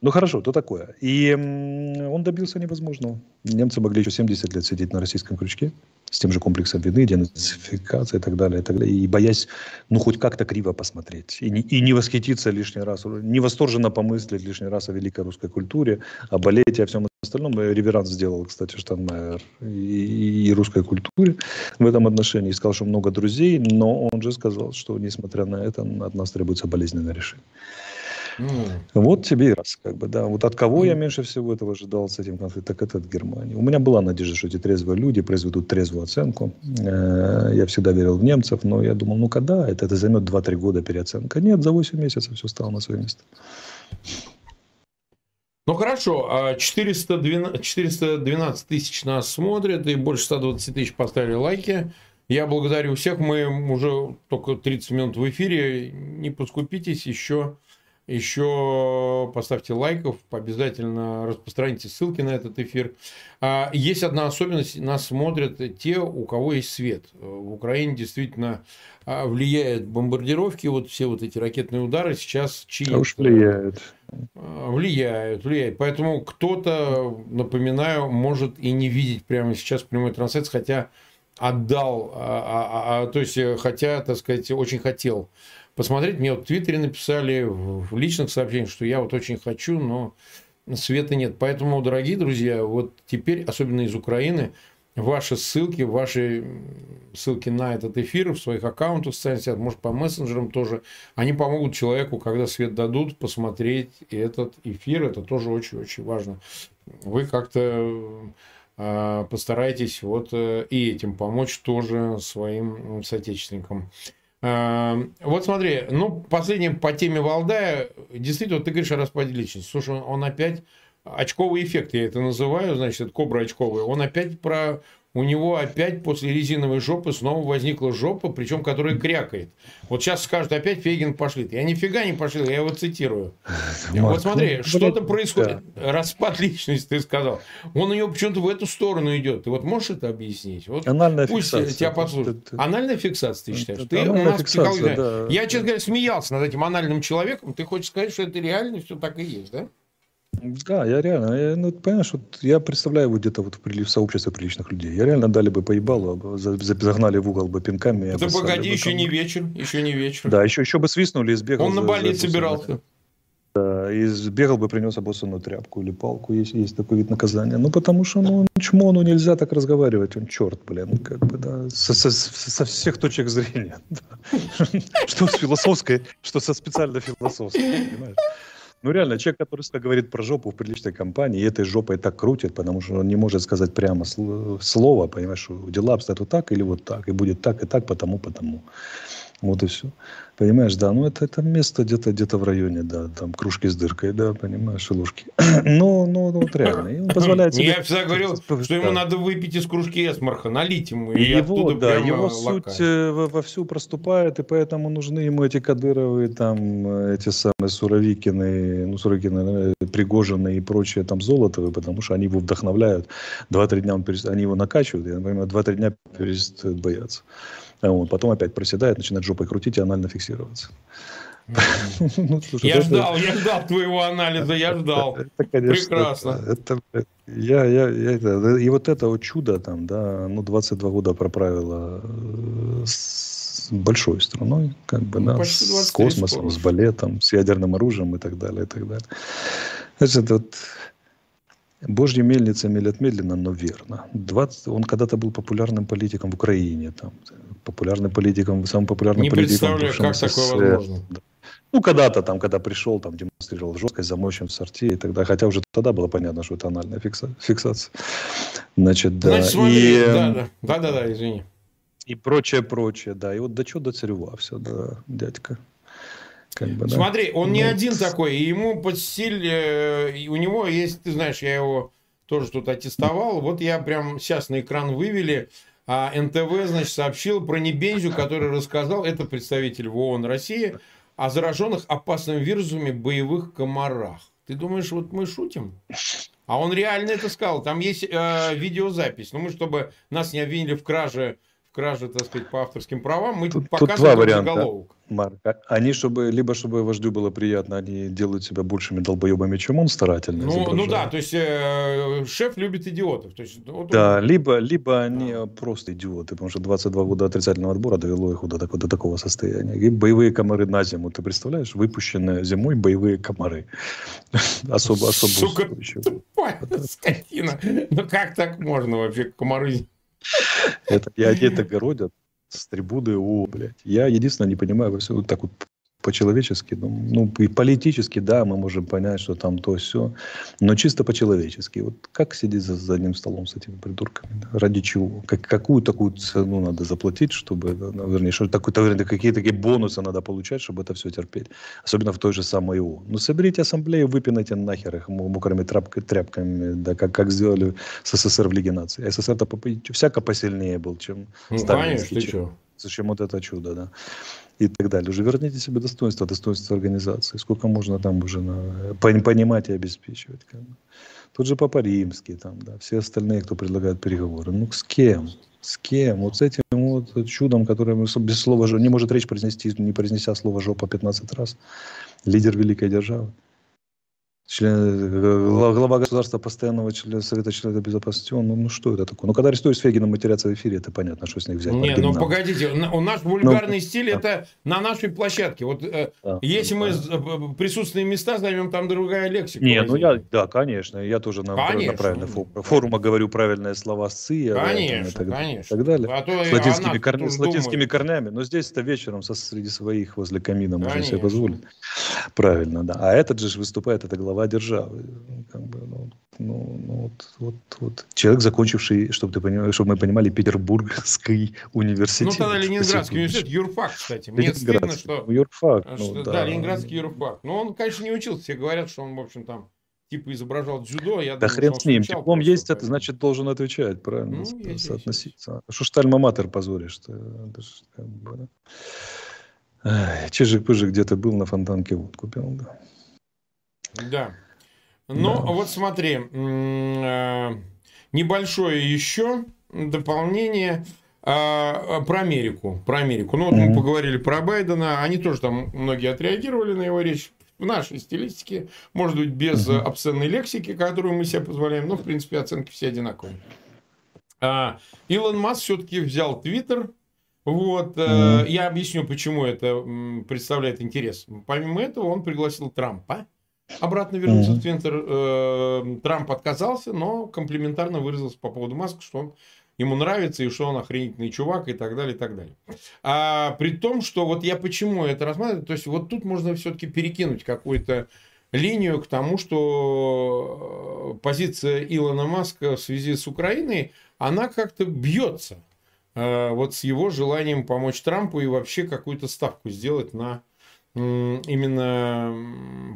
ну хорошо, то такое. И он добился невозможного. Немцы могли еще 70 лет сидеть на российском крючке с тем же комплексом вины, денацификации и так далее, и так далее. И боясь, ну, хоть как-то криво посмотреть. И не, и не восхититься лишний раз, не восторженно помыслить лишний раз о великой русской культуре, о балете, о всем остальном. Реверанс сделал, кстати, Штанмайер и, и русской культуре в этом отношении. И сказал, что много друзей, но он же сказал, что, несмотря на это, от нас требуется болезненное решение. Mm. Вот тебе и раз, как бы, да. Вот от кого mm. я меньше всего этого ожидал с этим конфликтом, так это от Германии. У меня была надежда, что эти трезвые люди произведут трезвую оценку. Э, я всегда верил в немцев, но я думал, ну когда это, это займет 2-3 года переоценка. Нет, за 8 месяцев все стало на свое место. Ну хорошо, 412, а 412 тысяч нас смотрят, и больше 120 тысяч поставили лайки. Я благодарю всех. Мы уже только 30 минут в эфире. Не поскупитесь, еще еще поставьте лайков, обязательно распространите ссылки на этот эфир. А, есть одна особенность, нас смотрят те, у кого есть свет. В Украине действительно а, влияют бомбардировки, вот все вот эти ракетные удары сейчас чьи а уж влияют. А, влияют, влияют. Поэтому кто-то, напоминаю, может и не видеть прямо сейчас прямой трансляции, хотя отдал, а, а, а, то есть хотя, так сказать, очень хотел посмотреть. Мне вот в Твиттере написали, в личных сообщениях, что я вот очень хочу, но света нет. Поэтому, дорогие друзья, вот теперь, особенно из Украины, ваши ссылки, ваши ссылки на этот эфир в своих аккаунтах социальных сетях, может, по мессенджерам тоже, они помогут человеку, когда свет дадут, посмотреть этот эфир. Это тоже очень-очень важно. Вы как-то э, постарайтесь вот э, и этим помочь тоже своим соотечественникам. Эм, вот смотри, ну, последним по теме Валдая, действительно, ты говоришь о распаде личности. Слушай, он опять очковый эффект, я это называю, значит, кобра очковый. Он опять про у него опять после резиновой жопы снова возникла жопа, причем которая крякает. Вот сейчас скажут, опять Фейгин пошлит. Я нифига не пошлил, я его цитирую. Марк, вот смотри, ну, что-то происходит. Да. Распад личности, ты сказал. Он у него почему-то в эту сторону идет. Ты вот можешь это объяснить? Вот Анальная пусть фиксация. тебя послушают. Это... Анальная фиксация, ты считаешь? Это ты у нас фиксация, да. Я, честно говоря, смеялся над этим анальным человеком. Ты хочешь сказать, что это реально все так и есть, да? Да, я реально, я, ну, понимаешь, вот я представляю его где-то вот в, в сообществе приличных людей. Я реально дали бы поебалу, загнали в угол бы пинками. Да погоди, бы, еще там... не вечер, еще не вечер. Да, еще, еще бы свистнули и сбегал. Он за, на больнице собирался. Да, и сбегал бы, принес обоссанную тряпку или палку, есть, есть такой вид наказания. Ну, потому что, ну, чмо, ну, нельзя так разговаривать, он черт, блин, как бы, да, со, со, со всех точек зрения. (laughs) Что с философской, что со специально философской, понимаешь? Ну, реально, человек, который говорит про жопу в приличной компании, и этой жопой так крутит, потому что он не может сказать прямо слово, понимаешь, что дела обстоят вот так или вот так, и будет так и так, потому, потому. Вот и все. Понимаешь, да, ну это, это место где-то где в районе, да, там кружки с дыркой, да, понимаешь, и ложки. (clears throat) ну, ну, ну, вот реально. И он (clears throat) позволяет себе... Я всегда говорил, (laughs) что ему надо выпить из кружки эсмарха, налить ему, и его, да, его суть э, вовсю проступает, и поэтому нужны ему эти Кадыровы, там, эти самые Суровикины, ну, Суровикины, э, Пригожины и прочие там Золотовы, потому что они его вдохновляют. Два-три дня он перест... они его накачивают, и, например, два-три дня перестают бояться. А он потом опять проседает, начинает жопой крутить и анально фиксироваться. (laughs) Ну, я ждал, я ждал твоего анализа, я ждал. Прекрасно. Это, я, я, я, это, и вот это вот чудо там, да, ну, 22 года проправило э, с большой страной, как бы, ну, да, с космосом, с балетом, с ядерным оружием и так далее, и так далее. Значит, вот Божья мельница мелет медленно, но верно. 20, он когда-то был популярным политиком в Украине, там, популярным политиком, самым популярным Не политиком. Не представляю, как такое возможно. Ну, когда-то там, когда пришел, там демонстрировал жесткость, замочен в сорте и тогда, хотя уже тогда было понятно, что это анальная фикса, фиксация. Значит, да. Значит, смотри, и, да, да, да, да, да, извини. И прочее, прочее, да. И вот до чего до царева все, да, дядька. Как бы, да. Смотри, он не ну, один такой, и ему под стиль, э, у него есть, ты знаешь, я его тоже тут аттестовал, вот я прям сейчас на экран вывели, а НТВ, значит, сообщил про Небензю, который рассказал, это представитель в ООН России, о зараженных опасными вирусами боевых комарах. Ты думаешь, вот мы шутим? А он реально это сказал. Там есть э, видеозапись. Ну, мы, чтобы нас не обвинили в краже кражи, так сказать, по авторским правам, мы тут, показываем тут два варианта, заголовок. Марк. А они, чтобы, либо чтобы вождю было приятно, они делают себя большими долбоебами, чем он старательно Ну, ну да, то есть э, шеф любит идиотов. То есть, вот да, он... либо, либо они да. просто идиоты, потому что 22 года отрицательного отбора довело их до, до такого состояния. И боевые комары на зиму, ты представляешь, выпущенные зимой боевые комары. (laughs) Особо, особо. Сука, тупая (laughs) скотина. Ну как так можно вообще комары это, они это городят с трибуны О, блядь. Я единственное не понимаю, во всем так вот по-человечески, ну, ну, и политически, да, мы можем понять, что там то все, но чисто по-человечески. Вот как сидеть за, за одним столом с этими придурками? Ради чего? Как, какую такую цену надо заплатить, чтобы, ну, вернее, что такое, какие такие бонусы надо получать, чтобы это все терпеть? Особенно в той же самой ООН. Ну, соберите ассамблею, выпинайте нахер их мокрыми тряпками, тряпками да, как, как сделали с СССР в Лиге наций. СССР-то всяко посильнее был, чем ну, Сталинский. Конечно, ты что? зачем вот это чудо, да, и так далее. Уже верните себе достоинство, достоинство организации. Сколько можно там уже на, понимать и обеспечивать. Как бы. Тот же Папа Римский, там, да, все остальные, кто предлагает переговоры. Ну, с кем? С кем? Вот с этим вот чудом, которое без слова не может речь произнести, не произнеся слово жопа 15 раз. Лидер великой державы член, э, глава государства постоянного члена Совета членов безопасности, он, ну, ну что это такое? Ну, когда арестуют с Фегином матерятся в эфире, это понятно, что с них взять. Не, ну погодите, у нас вульгарный ну, стиль да. это на нашей площадке. Вот э, да, если да. мы э, присутственные места займем, там другая лексика. Не, ну я, да, конечно, я тоже на, конечно. на правильных форумах говорю правильные слова с ЦИ, конечно, и так, конечно. так далее. А то с латинскими, кор... с латинскими корнями. Но здесь-то вечером со, среди своих возле камина можно себе позволить. Правильно, да. А этот же выступает, это глава державы как бы, ну, ну, ну вот, вот, вот. Человек, закончивший, чтобы ты понимал, чтобы мы понимали, Петербургский университет. (laughs) Ну, тогда Ленинградский университет, юрфак, кстати. Мне стыдно, что... Юрфак, ну, что, да. да, Ленинградский юрфак. Но он, конечно, не учился. Все говорят, что он, в общем, там типа изображал дзюдо. Я да думаю, хрен с ним. Диплом есть, это значит должен отвечать, правильно, ну, соотноситься. Есть. Что ж ты альма-матер позоришь? -то? Это ж, как бы, да. Чижик-пыжик где-то был на фонтанке водку пил, да. Да. Ну, да. вот смотри, э, небольшое еще дополнение а, про Америку. Про Америку. Ну, вот мы поговорили про Байдена. Они тоже там многие отреагировали на его речь в нашей стилистике. Может быть, без обсценной лексики, которую мы себе позволяем. Но, в принципе, оценки все одинаковые. А, Илон Маск все-таки взял Твиттер. Вот, mm-hmm. я объясню, почему это представляет интерес. Помимо этого, он пригласил Трампа обратно вернулся mm-hmm. в Твиттер. Э, Трамп отказался, но комплиментарно выразился по поводу Маска, что он ему нравится, и что он охренительный чувак, и так далее, и так далее. А при том, что вот я почему это рассматриваю, то есть вот тут можно все-таки перекинуть какую-то линию к тому, что э, позиция Илона Маска в связи с Украиной, она как-то бьется э, вот с его желанием помочь Трампу и вообще какую-то ставку сделать на именно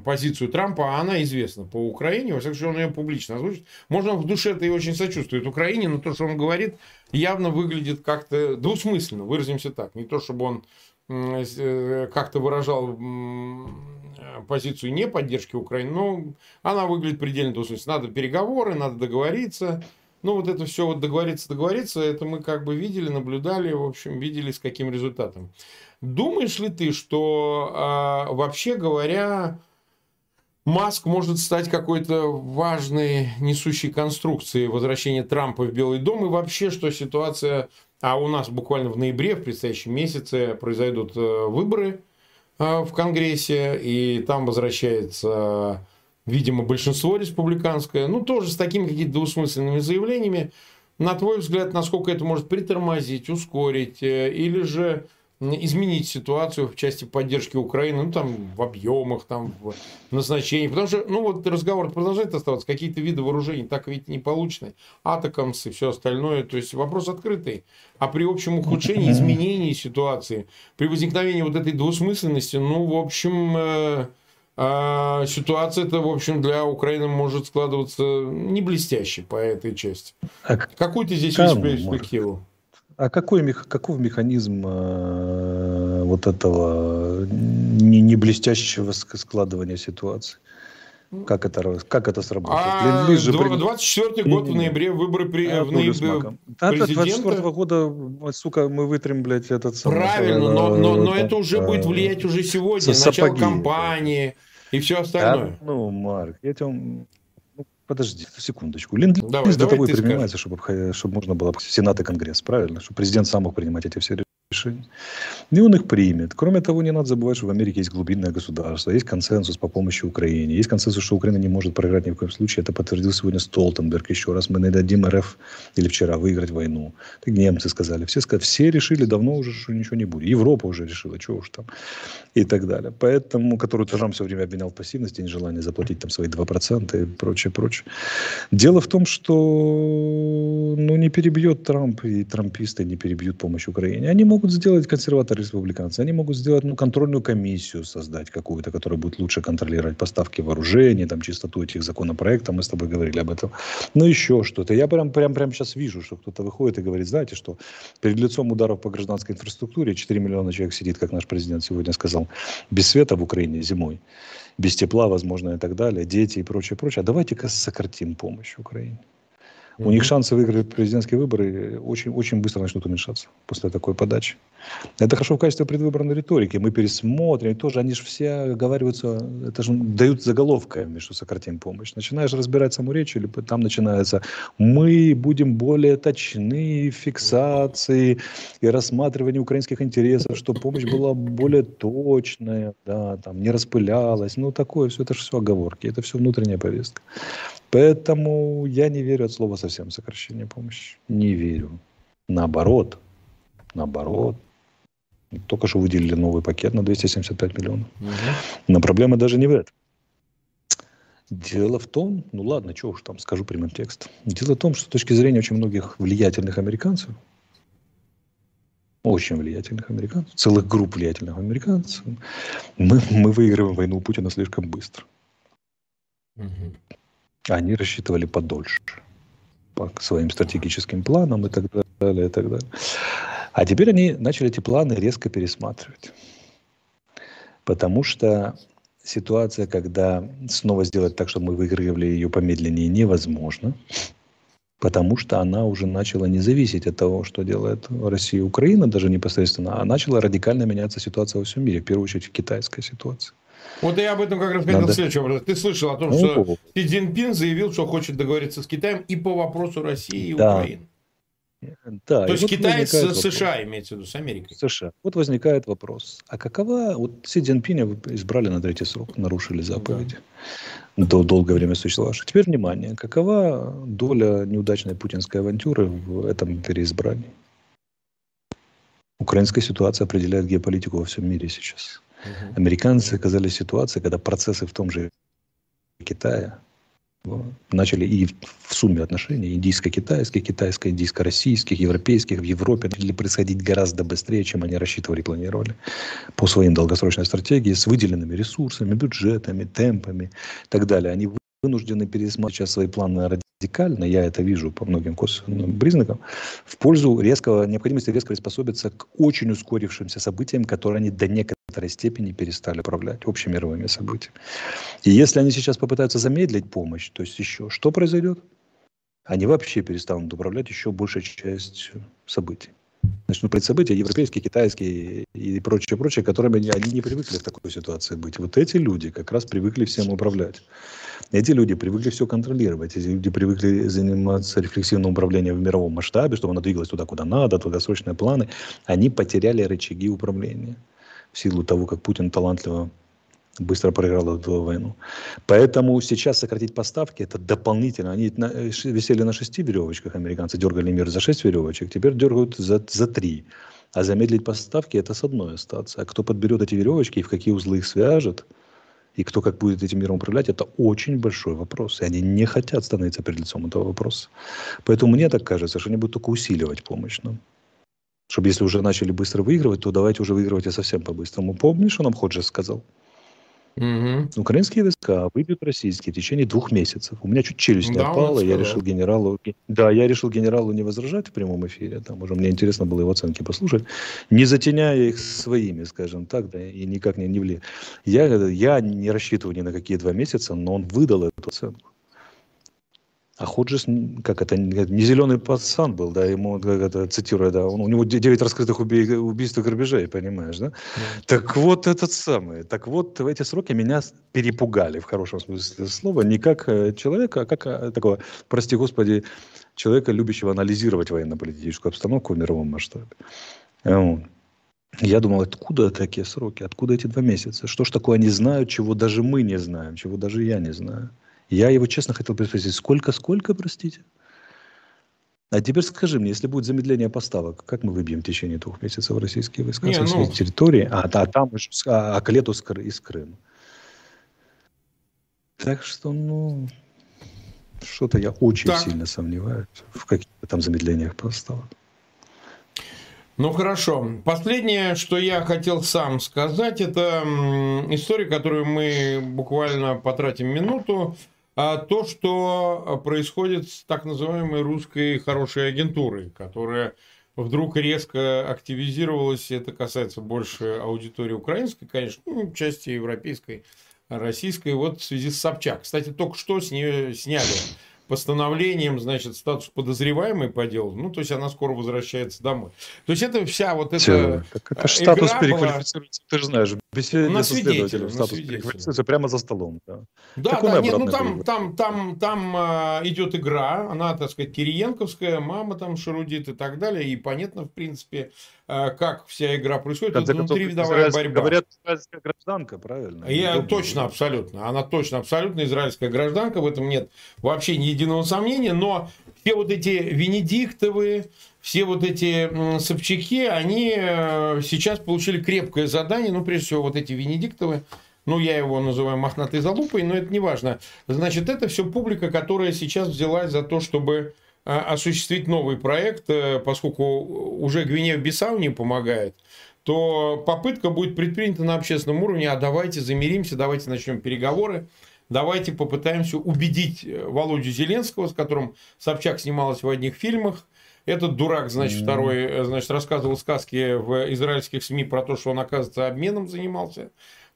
позицию Трампа, а она известна по Украине, во всяком случае, он ее публично озвучит. Можно в душе это и очень сочувствует Украине, но то, что он говорит, явно выглядит как-то двусмысленно, выразимся так. Не то, чтобы он э, как-то выражал позицию не поддержки Украины, но она выглядит предельно двусмысленно. Надо переговоры, надо договориться. Ну, вот это все вот договориться, договориться, это мы как бы видели, наблюдали, в общем, видели с каким результатом. Думаешь ли ты, что а, вообще говоря, Маск может стать какой-то важной несущей конструкцией возвращения Трампа в Белый дом и вообще, что ситуация, а у нас буквально в ноябре, в предстоящем месяце произойдут э, выборы а, в Конгрессе, и там возвращается, видимо, большинство республиканское, ну тоже с такими какими-то двусмысленными заявлениями. На твой взгляд, насколько это может притормозить, ускорить, э, или же изменить ситуацию в части поддержки Украины, ну, там, в объемах, там, в назначении. Потому что, ну, вот разговор продолжает оставаться, какие-то виды вооружений так ведь не получены. Атакамсы, все остальное. То есть, вопрос открытый. А при общем ухудшении, (laughs) изменении ситуации, при возникновении вот этой двусмысленности, ну, в общем, э, ситуация-то, в общем, для Украины может складываться не блестяще по этой части. А Какую ты здесь видишь перспективу? А какой, каков механизм э, вот этого не, не блестящего складывания ситуации? Как это, как это сработает? А, 24 год в ноябре выборы при, а, в ноябре президента. 24 года, сука, мы вытрем, блядь, этот самый... Правильно, но, но, но это уже будет влиять уже сегодня, начало кампании и все остальное. Да, ну, Марк, я тебе Подожди, секундочку. Ленд-лиз для того и принимается, чтобы, чтобы можно было Сенат и Конгресс, правильно? Чтобы президент сам мог принимать эти все решений. И он их примет. Кроме того, не надо забывать, что в Америке есть глубинное государство, есть консенсус по помощи Украине, есть консенсус, что Украина не может проиграть ни в коем случае. Это подтвердил сегодня Столтенберг еще раз. Мы не дадим РФ или вчера выиграть войну. Так немцы сказали. Все, сказали, все решили давно уже, что ничего не будет. Европа уже решила, что уж там. И так далее. Поэтому, который Трамп все время обвинял в пассивности, нежелание заплатить там свои 2% и прочее, прочее. Дело в том, что ну, не перебьет Трамп, и трамписты не перебьют помощь Украине. Они могут сделать консерваторы-республиканцы, они могут сделать ну, контрольную комиссию создать какую-то, которая будет лучше контролировать поставки вооружений, там, чистоту этих законопроектов, мы с тобой говорили об этом. Ну, еще что-то. Я прям, прям, прям сейчас вижу, что кто-то выходит и говорит, знаете что, перед лицом ударов по гражданской инфраструктуре 4 миллиона человек сидит, как наш президент сегодня сказал, без света в Украине зимой без тепла, возможно, и так далее, дети и прочее, прочее. А давайте-ка сократим помощь Украине. У них шансы выиграть президентские выборы очень, очень быстро начнут уменьшаться после такой подачи. Это хорошо в качестве предвыборной риторики. Мы пересмотрим. тоже они же все оговариваются, это же дают заголовками, что сократим помощь. Начинаешь разбирать саму речь, или там начинается «мы будем более точны в фиксации и рассматривании украинских интересов, чтобы помощь была более точная, да, там, не распылялась». Ну, такое все, это же все оговорки, это все внутренняя повестка. Поэтому я не верю от слова совсем сокращение помощи. Не верю. Наоборот. Наоборот. Только что выделили новый пакет на 275 миллионов. Угу. Но проблема даже не в этом. Дело в том, ну ладно, что уж там скажу прямым текстом. Дело в том, что с точки зрения очень многих влиятельных американцев, очень влиятельных американцев, целых групп влиятельных американцев, мы, мы выигрываем войну у Путина слишком быстро. Угу. Они рассчитывали подольше по своим стратегическим планам и так далее, и так далее. А теперь они начали эти планы резко пересматривать. Потому что ситуация, когда снова сделать так, чтобы мы выигрывали ее помедленнее, невозможно. Потому что она уже начала не зависеть от того, что делает Россия и Украина, даже непосредственно, а начала радикально меняться ситуация во всем мире, в первую очередь китайская ситуация. Вот я об этом как раз хотел Надо... следующий вопрос. Ты слышал о том, ну, что Си Цзиньпин заявил, что хочет договориться с Китаем и по вопросу России и да. Украины. Да, То есть вот Китай с вопрос. США имеется в виду, с Америкой. США. Вот возникает вопрос, а какова, вот Си Цзиньпиня избрали на третий срок, нарушили заповеди да. до долгое время существовавших. Теперь внимание, какова доля неудачной путинской авантюры в этом переизбрании? Украинская ситуация определяет геополитику во всем мире сейчас. Американцы оказались в ситуации, когда процессы в том же Китае начали и в сумме отношений индийско-китайских, китайско-индийско-российских, европейских в Европе начали происходить гораздо быстрее, чем они рассчитывали и планировали по своим долгосрочной стратегии с выделенными ресурсами, бюджетами, темпами и так далее. Они вынуждены сейчас свои планы радикально, я это вижу по многим косвенным признакам, в пользу резкого, необходимости резко приспособиться к очень ускорившимся событиям, которые они до некоторой степени перестали управлять общемировыми событиями. И если они сейчас попытаются замедлить помощь, то есть еще, что произойдет? Они вообще перестанут управлять еще большей частью событий начнут быть события европейские, китайские и прочее, прочее, которыми они, они не привыкли в такой ситуации быть. Вот эти люди как раз привыкли всем управлять. Эти люди привыкли все контролировать. Эти люди привыкли заниматься рефлексивным управлением в мировом масштабе, чтобы оно двигалось туда, куда надо, долгосрочные планы. Они потеряли рычаги управления в силу того, как Путин талантливо быстро проиграл эту войну. Поэтому сейчас сократить поставки это дополнительно. Они на, висели на шести веревочках, американцы дергали мир за шесть веревочек, теперь дергают за, за три. А замедлить поставки это с одной остаться. А кто подберет эти веревочки и в какие узлы их свяжет, и кто как будет этим миром управлять, это очень большой вопрос. И они не хотят становиться перед лицом этого вопроса. Поэтому мне так кажется, что они будут только усиливать помощь нам. Чтобы если уже начали быстро выигрывать, то давайте уже выигрывать и совсем по-быстрому. Помнишь, что нам Ходжес сказал? Угу. Украинские войска выбьют российские в течение двух месяцев. У меня чуть челюсть не да, опала, я решил генералу... Да, я решил генералу не возражать в прямом эфире, там уже мне интересно было его оценки послушать, не затеняя их своими, скажем так, да, и никак не, не вли. Я, я не рассчитываю ни на какие два месяца, но он выдал эту оценку. А Ходжес, как это, не зеленый пацан был, да, ему, как это, цитируя, да, он, у него 9 раскрытых убий, убийств и грабежей, понимаешь, да? Yeah. Так вот этот самый, так вот в эти сроки меня перепугали, в хорошем смысле слова, не как э, человека, а как э, такого, прости господи, человека, любящего анализировать военно-политическую обстановку в мировом масштабе. Я думал, откуда такие сроки, откуда эти два месяца? Что ж такое они знают, чего даже мы не знаем, чего даже я не знаю? Я его честно хотел спросить, сколько, сколько, простите? А теперь скажи мне, если будет замедление поставок, как мы выбьем в течение двух месяцев российские войска Не, со ну... территории, а, а там а, а к лету из Крыма? Так что, ну, Что-то я очень так. сильно сомневаюсь в каких-то там замедлениях поставок. Ну хорошо. Последнее, что я хотел сам сказать, это история, которую мы буквально потратим минуту. А то, что происходит с так называемой русской хорошей агентурой, которая вдруг резко активизировалась. Это касается больше аудитории украинской, конечно, ну, части европейской, российской. Вот в связи с Собчак. Кстати, только что с нее сняли постановлением, значит, статус подозреваемой по делу. Ну, то есть она скоро возвращается домой. То есть это вся вот эта так это статус переквалифицируется, была... ты же знаешь, беседе на со следователем статус переквалифицируется прямо за столом. Да, да, так да нет, ну там, там, там, там а, идет игра, она, так сказать, Кириенковская, мама там шарудит и так далее, и понятно, в принципе, как вся игра происходит, это внутривидовая борьба. Говорят, израильская гражданка, правильно? Я точно, абсолютно. Она точно, абсолютно израильская гражданка, в этом нет вообще ни единого сомнения, но все вот эти Венедиктовы, все вот эти Собчаки, они э, сейчас получили крепкое задание, ну, прежде всего, вот эти Венедиктовы, ну, я его называю мохнатой залупой, но это не важно. Значит, это все публика, которая сейчас взялась за то, чтобы осуществить новый проект, э, поскольку уже Гвинея-Бисау не помогает, то попытка будет предпринята на общественном уровне, а давайте замиримся, давайте начнем переговоры, давайте попытаемся убедить э, Володю Зеленского, с которым Собчак снималась в одних фильмах, этот дурак, значит, mm-hmm. второй, э, значит, рассказывал сказки в израильских СМИ про то, что он, оказывается, обменом занимался.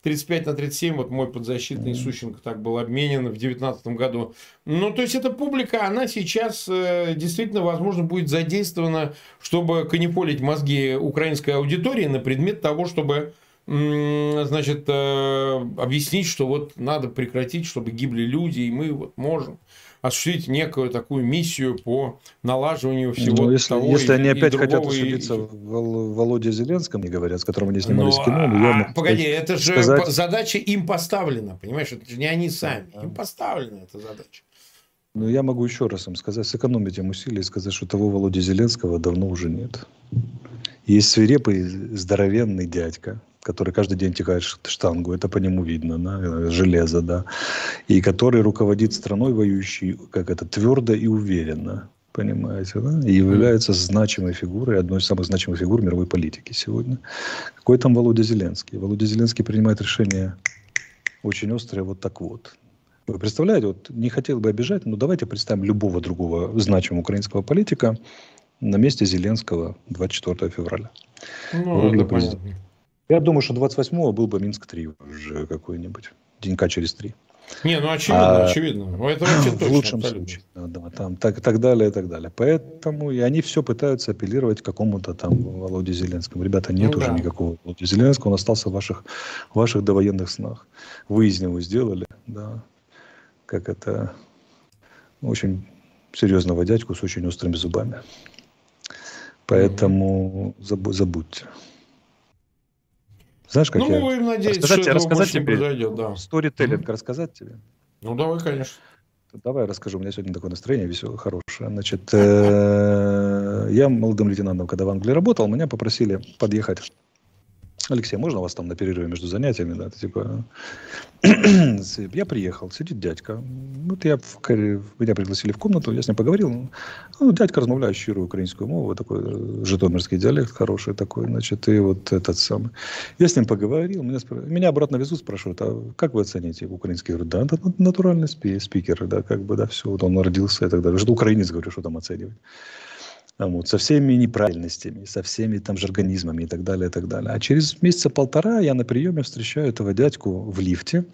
35 на 37, вот мой подзащитный. Сущенко так был обменен в 2019 году. Ну, то есть, эта публика, она сейчас э, действительно, возможно, будет задействована, чтобы каниполить мозги украинской аудитории на предмет того, чтобы значит, э, объяснить, что вот надо прекратить, чтобы гибли люди, и мы вот можем осуществить некую такую миссию по налаживанию всего ну, если, того Если и, они опять хотят ошибиться и... в Володе Зеленском, не говорят, с которым они снимались но, в кино. Ну, а, погоди, это же сказать... задача им поставлена, понимаешь? Это же не они сами. Им поставлена эта задача. Ну, я могу еще раз им сказать, сэкономить им усилия и сказать, что того Володи Зеленского давно уже нет. Есть свирепый, здоровенный дядька, который каждый день тягает штангу, это по нему видно, да, железо, да, и который руководит страной воюющей, как это, твердо и уверенно, понимаете, да, и является значимой фигурой, одной из самых значимых фигур мировой политики сегодня. Какой там Володя Зеленский? Володя Зеленский принимает решение очень острое вот так вот. Вы представляете, вот не хотел бы обижать, но давайте представим любого другого значимого украинского политика на месте Зеленского 24 февраля. Ну, это понятно. Я думаю, что 28-го был бы Минск-3 уже какой-нибудь. Денька через три. Не, ну очевидно, а, очевидно. Это вообще в лучшем абсолютно. случае. Да, да, там, так, так далее, и так далее. Поэтому и они все пытаются апеллировать к какому-то там Володе Зеленскому. Ребята, нет ну, уже да. никакого Володи Зеленского, он остался в ваших, в ваших довоенных снах. Вы из него сделали, да, как это очень серьезного дядьку с очень острыми зубами. Поэтому mm-hmm. забудьте. Знаешь, как ну, я... будем надеяться, рассказать, что рассказать тебе произойдет, да. Сторителлинг mm-hmm. рассказать тебе? Ну, давай, конечно. Давай расскажу. У меня сегодня такое настроение веселое, хорошее. Значит, э, я молодым лейтенантом, когда в Англии работал, меня попросили подъехать Алексей, можно вас там на перерыве между занятиями? Да, типа, (clears throat) я приехал, сидит дядька. Вот я в, меня пригласили в комнату, я с ним поговорил. Ну, дядька размовляет щирую украинскую мову, такой э, житомирский диалект хороший такой, значит, и вот этот самый. Я с ним поговорил, меня, меня обратно везут, спрашивают, а как вы оцените украинский? Я говорю, да, натуральный спикер, да, как бы, да, все, вот он родился и так далее. Что украинец, говорю, что там оценивать вот, со всеми неправильностями, со всеми там жаргонизмами и так далее, и так далее. А через месяца полтора я на приеме встречаю этого дядьку в лифте,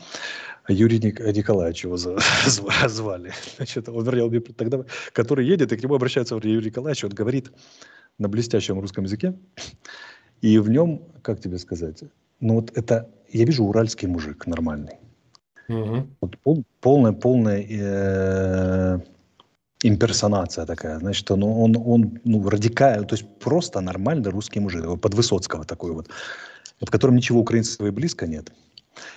Юрий Ник- Николаевич его (laughs) звали, значит, он, вернее, тогда, который едет, и к нему обращается Юрий Николаевич, он говорит на блестящем русском языке, и в нем, как тебе сказать, ну вот это, я вижу уральский мужик нормальный. Угу. Вот пол, полная, полная э, имперсонация такая, значит, он, он, он ну, радикально, то есть просто нормальный русский мужик, под Высоцкого такой вот, в котором ничего украинского и близко нет.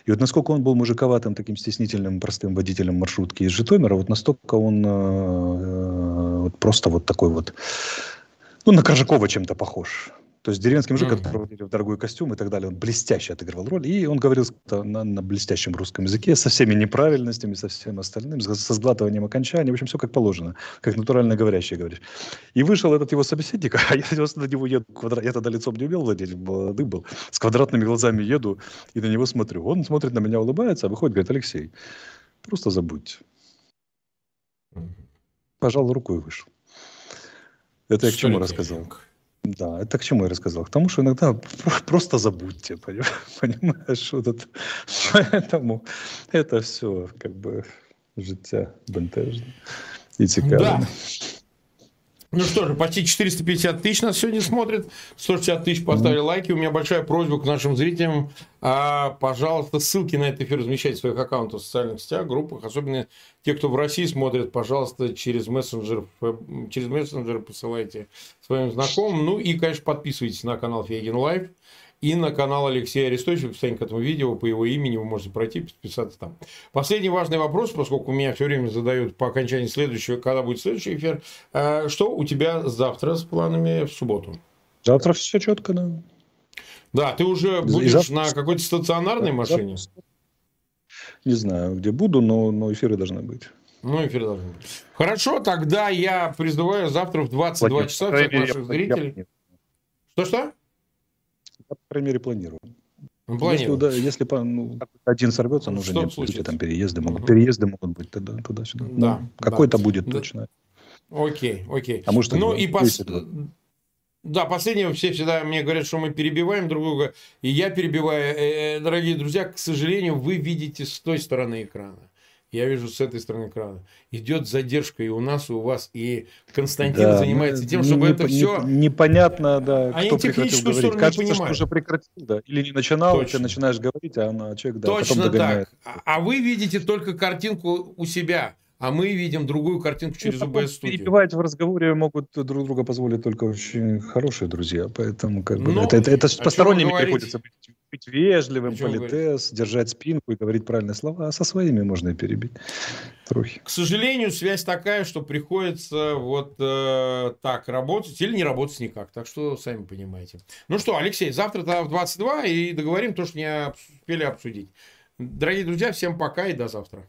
И вот насколько он был мужиковатым, таким стеснительным, простым водителем маршрутки из Житомира, вот настолько он э, э, просто вот такой вот, ну, на Коржакова чем-то похож. То есть деревенский мужик, mm-hmm. которого в дорогой костюм и так далее, он блестяще отыгрывал роль. И он говорил на, на блестящем русском языке со всеми неправильностями, со всем остальным, со сглатыванием окончаний. В общем, все как положено, как натурально говорящий говоришь. И вышел этот его собеседник, (laughs) а я на него еду, квадрат, я тогда лицом не умел владеть, молодым был, с квадратными глазами еду и на него смотрю. Он смотрит на меня, улыбается, а выходит, говорит, Алексей, просто забудьте. Пожал руку и вышел. Это я к чему рассказал? Да, это к чему я рассказал? К тому, что иногда (laughs) просто забудьте, (laughs) понимаешь, вот это, поэтому это все как бы життя бентежне и цікаве. Да. Ну что же, почти 450 тысяч нас сегодня смотрят. 160 тысяч поставили mm-hmm. лайки. У меня большая просьба к нашим зрителям. А, пожалуйста, ссылки на этот эфир размещайте в своих аккаунтах в социальных сетях, группах. Особенно те, кто в России смотрит, пожалуйста, через мессенджер, через мессенджер посылайте своим знакомым. Ну и, конечно, подписывайтесь на канал Фейгин Live и на канал Алексея Арестовича, кстати, к этому видео по его имени вы можете пройти, подписаться там. Последний важный вопрос, поскольку меня все время задают по окончании следующего, когда будет следующий эфир. Э, что у тебя завтра с планами в субботу? Завтра все четко, да. Да, ты уже будешь завтра... на какой-то стационарной да, машине? Не знаю, где буду, но, но эфиры должны быть. Ну, эфиры должны быть. Хорошо, тогда я призываю завтра в 22 Владимир, часа всех наших зрителей. Что-что? По крайней мере, планирую. Если, да, если ну, один сорвется, ну, уже нет случится? там переезды могут. Угу. Переезды могут быть тогда туда-сюда. Да. Ну, какой-то да. будет да. точно. Окей, окей. А может, ну и пос... Да, последнее все всегда мне говорят, что мы перебиваем друг друга, и я перебиваю. Э, э, дорогие друзья, к сожалению, вы видите с той стороны экрана я вижу с этой стороны экрана. Идет задержка и у нас, и у вас. И Константин да, занимается тем, чтобы не, это не, все... Непонятно, да, Они кто прекратил говорить. Кажется, не что уже прекратил, да. Или не начинал, Точно. ты начинаешь говорить, а она, человек, да, Точно потом догоняет. так. А вы видите только картинку у себя а мы видим другую картинку через ну, ОБС студию. Перебивать в разговоре могут друг друга позволить только очень хорошие друзья, поэтому как бы Но, это, это, это с посторонними приходится быть, быть вежливым, политес, держать спинку и говорить правильные слова, а со своими можно и перебить. Трохи. К сожалению, связь такая, что приходится вот э, так работать или не работать никак, так что сами понимаете. Ну что, Алексей, завтра в 22 и договорим то, что не успели обсудить. Дорогие друзья, всем пока и до завтра.